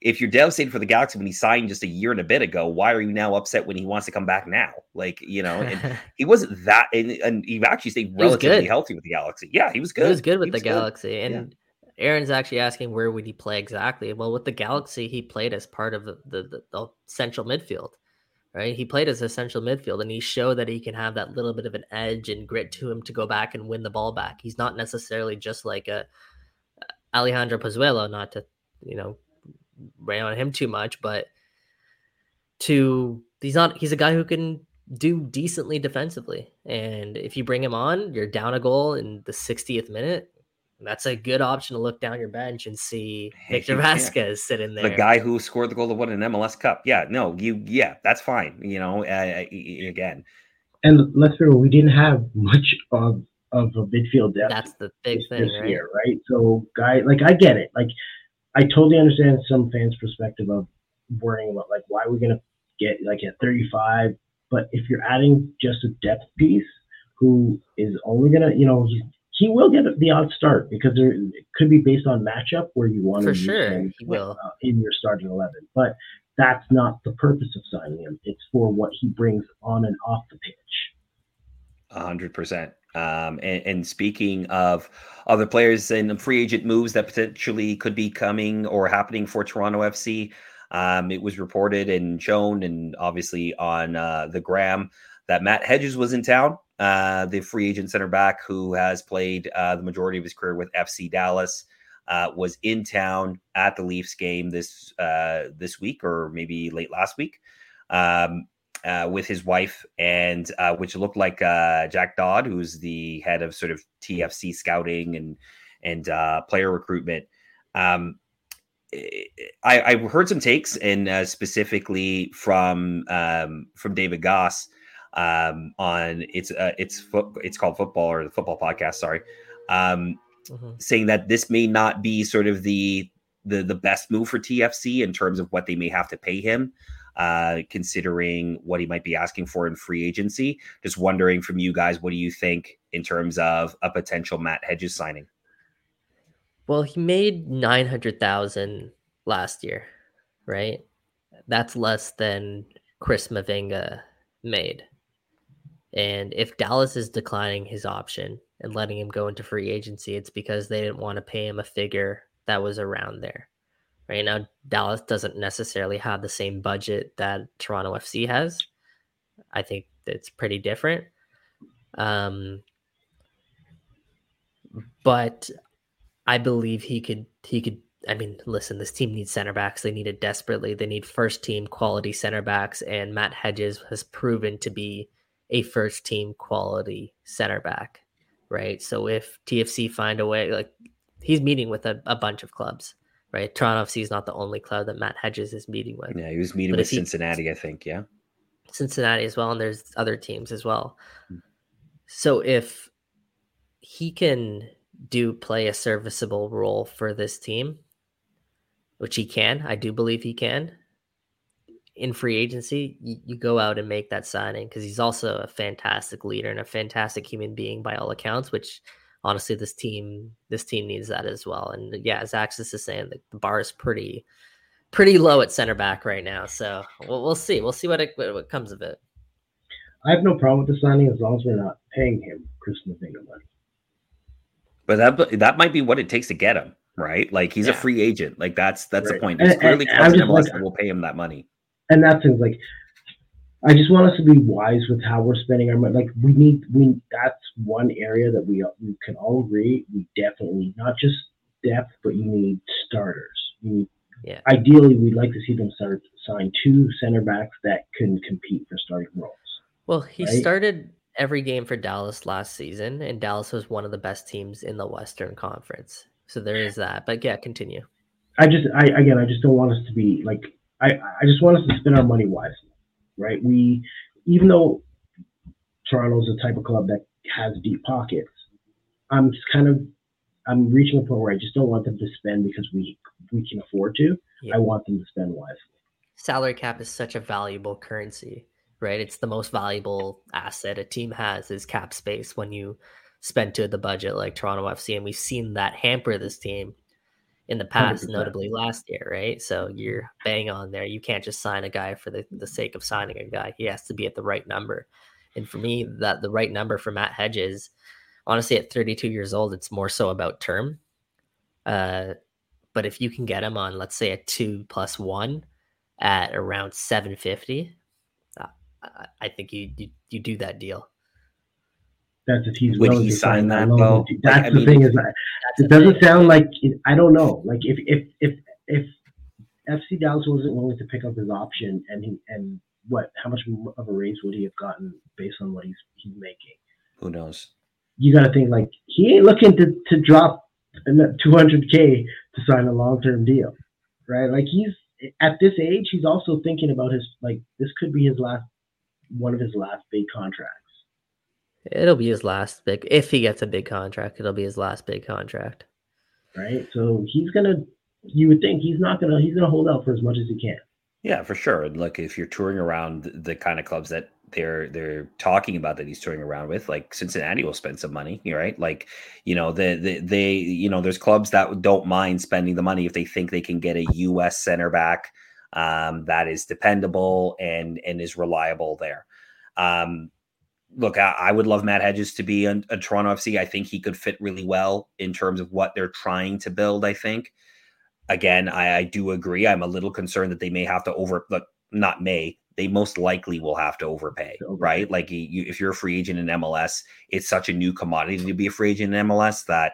[SPEAKER 7] if you're devastated for the Galaxy when he signed just a year and a bit ago, why are you now upset when he wants to come back now? Like, you know, and he wasn't that, and, and he actually stayed relatively healthy with the Galaxy. Yeah, he was good.
[SPEAKER 9] He was good with he the Galaxy, good. and. Yeah. Aaron's actually asking where would he play exactly? Well, with the Galaxy, he played as part of the, the, the central midfield right? He played as a central midfield and he showed that he can have that little bit of an edge and grit to him to go back and win the ball back. He's not necessarily just like a Alejandro Pozuelo, not to, you know, rain on him too much, but to he's not he's a guy who can do decently defensively. And if you bring him on, you're down a goal in the 60th minute that's a good option to look down your bench and see Victor Vazquez sitting there.
[SPEAKER 7] The guy who scored the goal to win an MLS Cup. Yeah, no, you, yeah, that's fine. You know, uh, again.
[SPEAKER 8] And let's remember, we didn't have much of of a midfield depth.
[SPEAKER 9] That's the big this, thing,
[SPEAKER 8] this
[SPEAKER 9] right?
[SPEAKER 8] year, right? So, guy, like, I get it. Like, I totally understand some fans' perspective of worrying about, like, why are we going to get like at 35. But if you're adding just a depth piece who is only gonna, you know, he's he will get the odd start because there it could be based on matchup where you want
[SPEAKER 9] For
[SPEAKER 8] to use
[SPEAKER 9] sure,
[SPEAKER 8] him,
[SPEAKER 9] he will.
[SPEAKER 8] uh, in your starting eleven. But that's not the purpose of signing him. It's for what he brings on and off the pitch.
[SPEAKER 7] A hundred percent. Um, and, and speaking of other players and free agent moves that potentially could be coming or happening for Toronto FC, um, it was reported and shown, and obviously on uh, the gram, that Matt Hedges was in town. Uh, the free agent center back who has played uh, the majority of his career with FC Dallas uh, was in town at the Leafs game this uh, this week or maybe late last week. Um, uh, with his wife, and uh, which looked like uh, Jack Dodd, who's the head of sort of TFC scouting and and uh, player recruitment. Um, I, I heard some takes, and specifically from um, from David Goss um, on it's uh, it's foot, it's called football or the football podcast. Sorry, um,
[SPEAKER 9] Mhm.
[SPEAKER 7] saying that this may not be sort of the the the best move for TFC in terms of what they may have to pay him uh, considering what he might be asking for in free agency. Just wondering from you guys, what do you think in terms of a potential Matt Hedges signing?
[SPEAKER 9] Well, he made 900,000 last year, right? That's less than Chris Mavinga made. And if Dallas is declining his option and letting him go into free agency, it's because they didn't want to pay him a figure that was around there. Right now, Dallas doesn't necessarily have the same budget that Toronto FC has. I think it's pretty different. Um, but I believe he could he could I mean, listen, this team needs center backs. They need it desperately. They need first team quality center backs, and Matt Hedges has proven to be a first team quality center back, right? So if TFC find a way, like he's meeting with a, a bunch of clubs, right? Toronto FC is not the only club that Matt Hedges is meeting with.
[SPEAKER 7] Yeah, he was meeting
[SPEAKER 9] But
[SPEAKER 7] with
[SPEAKER 9] if he-
[SPEAKER 7] Cincinnati, I think. Yeah.
[SPEAKER 9] Cincinnati as well, and there's other teams as well.
[SPEAKER 7] Hmm.
[SPEAKER 9] So if he can do play a serviceable role for this team, which he can, I do believe he can. In free agency, you, you go out and make that signing because he's also a fantastic leader and a fantastic human being by all accounts. Which honestly, this team this team needs that as well. And uh, yeah, as Axis is saying, the, the bar is pretty pretty low at center back right now. So we'll, we'll see. We'll see what, it, what what comes of it.
[SPEAKER 8] I have no problem with the signing as long as we're not paying him Chris Mavinga money.
[SPEAKER 7] But that that might be what it takes to get him, right? Like he's a free agent. Like that's that's the
[SPEAKER 8] Right.
[SPEAKER 7] point.
[SPEAKER 8] And-
[SPEAKER 7] There's clearly
[SPEAKER 8] and I'm
[SPEAKER 7] clubs in
[SPEAKER 8] just
[SPEAKER 7] MLS
[SPEAKER 8] like-
[SPEAKER 7] that will pay him that money.
[SPEAKER 8] And that's things like I just want us to be wise with how we're spending our money. Like we need, we that's one area that we we can all agree we definitely need not just depth, but you need starters. You need,
[SPEAKER 9] Yeah.
[SPEAKER 8] Ideally, we'd like to see them start sign two center backs that can compete for starting roles.
[SPEAKER 9] Well, he
[SPEAKER 8] Right.
[SPEAKER 9] started every game for Dallas last season, and Dallas was one of the best teams in the Western Conference. So there is that. But yeah, continue.
[SPEAKER 8] I just, I again, I just don't want us to be like, I, I just want us to spend our money wisely, right? We, even though Toronto's the type of club that has deep pockets, I'm just kind of, I'm reaching a point where I just don't want them to spend because we we can afford to.
[SPEAKER 9] Yeah.
[SPEAKER 8] I want them to spend wisely.
[SPEAKER 9] Salary cap is such a valuable currency, right? It's the most valuable asset a team has is cap space when you spend to the budget like Toronto FC, and we've seen that hamper this team in the past,
[SPEAKER 8] 100%.
[SPEAKER 9] notably last year, right? So you're bang on there. You can't just sign a guy for the, the sake of signing a guy. He has to be at the right number. And for me, that the right number for Matt Hedges, honestly, at 32 years old, it's more so about term. Uh, but if you can get him on, let's say, a two plus one at around 750, uh, I- I think you, you you do that deal.
[SPEAKER 8] That's if he's
[SPEAKER 7] Would
[SPEAKER 8] willing
[SPEAKER 7] he
[SPEAKER 8] to
[SPEAKER 7] sign that, though?
[SPEAKER 8] That's
[SPEAKER 7] Like, I
[SPEAKER 8] the
[SPEAKER 7] mean,
[SPEAKER 8] thing is, that it doesn't sound like I don't know. Like if if if if FC Dallas wasn't willing to pick up his option, and he and what how much of a raise would he have gotten based on what he's he's making?
[SPEAKER 7] Who knows?
[SPEAKER 8] You got to think like he ain't looking to to drop two hundred k to sign a long term deal, right? Like he's at this age, he's also thinking about his like this could be his last one of his last big contracts.
[SPEAKER 9] It'll be his last big. If he gets a big contract, it'll be his last big contract.
[SPEAKER 8] right? So he's gonna. You would think he's not gonna. He's gonna hold out for as much as he can.
[SPEAKER 7] Yeah, for sure. And look, if you're touring around the kind of clubs that they're they're talking about that he's touring around with, like Cincinnati will spend some money, right? Like, you know, the, the they you know, there's clubs that don't mind spending the money if they think they can get a US center back um, that is dependable and and is reliable there. Um, look, I, I, would love Matt Hedges to be a, a Toronto FC. I think he could fit really well in terms of what they're trying to build. I think again, I, I, do agree. I'm a little concerned that they may have to over, but not may. They most likely will have to overpay, right? Like you, if you're a free agent in MLS, it's such a new commodity to be a free agent in MLS that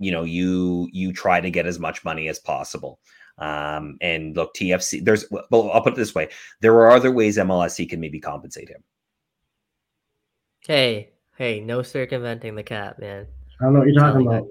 [SPEAKER 7] you know you you try to get as much money as possible. Um, and look, TFC, there's well, I'll put it this way: there are other ways MLSE can maybe compensate him.
[SPEAKER 9] Hey, hey, no circumventing the cap, man.
[SPEAKER 8] I don't know what you're talking about.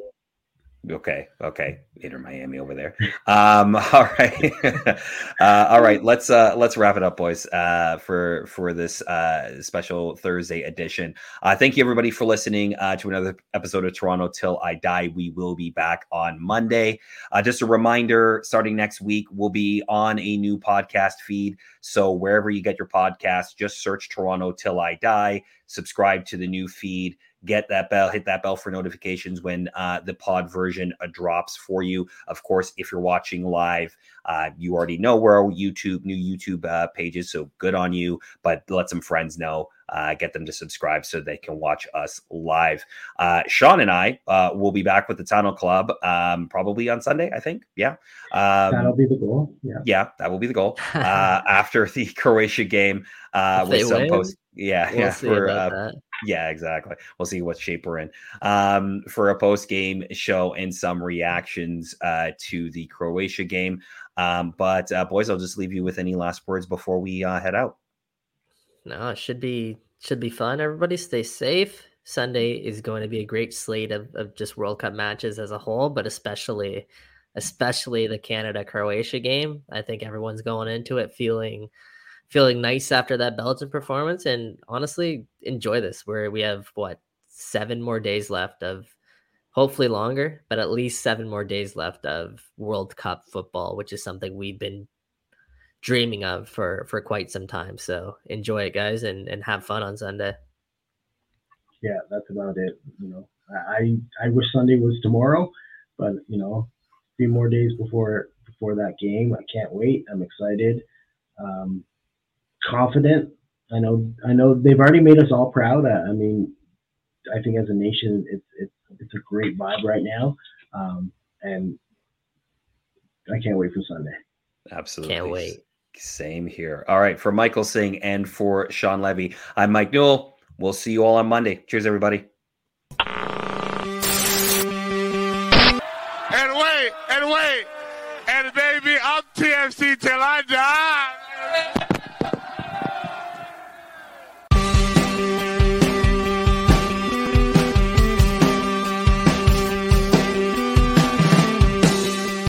[SPEAKER 7] Okay, okay, Inter Miami over there. Um, all right, uh, all right. Let's uh, let's wrap it up, boys. Uh, for for this uh, special Thursday edition. Uh, thank you everybody for listening uh, to another episode of Toronto Till I Die. We will be back on Monday. Uh, just a reminder: starting next week, we'll be on a new podcast feed. So wherever you get your podcast, just search Toronto Till I Die. Subscribe to the new feed get that bell, hit that bell for notifications when uh, the pod version uh, drops for you. Of course, if you're watching live, uh, you already know where our YouTube, new YouTube uh, pages. So good on you, but let some friends know. Uh, get them to subscribe so they can watch us live. Uh, Sean and I will be back with the Tunnel Club um, probably on Sunday, I think. Yeah.
[SPEAKER 8] Um, That'll be the goal. Yeah.
[SPEAKER 7] Yeah, that will be the goal. after the Croatia game with some win, post. Yeah. We'll yeah. Yeah, exactly. We'll see what shape we're in um, for a post game show and some reactions uh, to the Croatia game. Um, but uh, boys, I'll just leave you with any last words before we uh, head out.
[SPEAKER 9] No, it should be should be fun. Everybody stay safe. Sunday is going to be a great slate of, of just World Cup matches as a whole, but especially especially the Canada Croatia game. I think everyone's going into it feeling feeling nice after that Belgian performance. And honestly, enjoy this where we have what seven more days left of hopefully longer, but at least seven more days left of World Cup football, which is something we've been dreaming of for for quite some time. So enjoy it, guys, and and have fun on Sunday.
[SPEAKER 8] Yeah, that's about it. You know, I I wish Sunday was tomorrow, but you know, a few more days before before that game. I can't wait. I'm excited. Um, confident. I know I know they've already made us all proud. I, I mean, I think as a nation, it's it's it's a great vibe right now, um, and I can't wait for Sunday.
[SPEAKER 7] Absolutely,
[SPEAKER 9] can't wait.
[SPEAKER 7] Same here. All right, for Michael Singh and for Sean Levy, I'm Mike Newell. We'll see you all on Monday. Cheers, everybody.
[SPEAKER 5] And wait, and wait, and baby, I'm TFC till I die.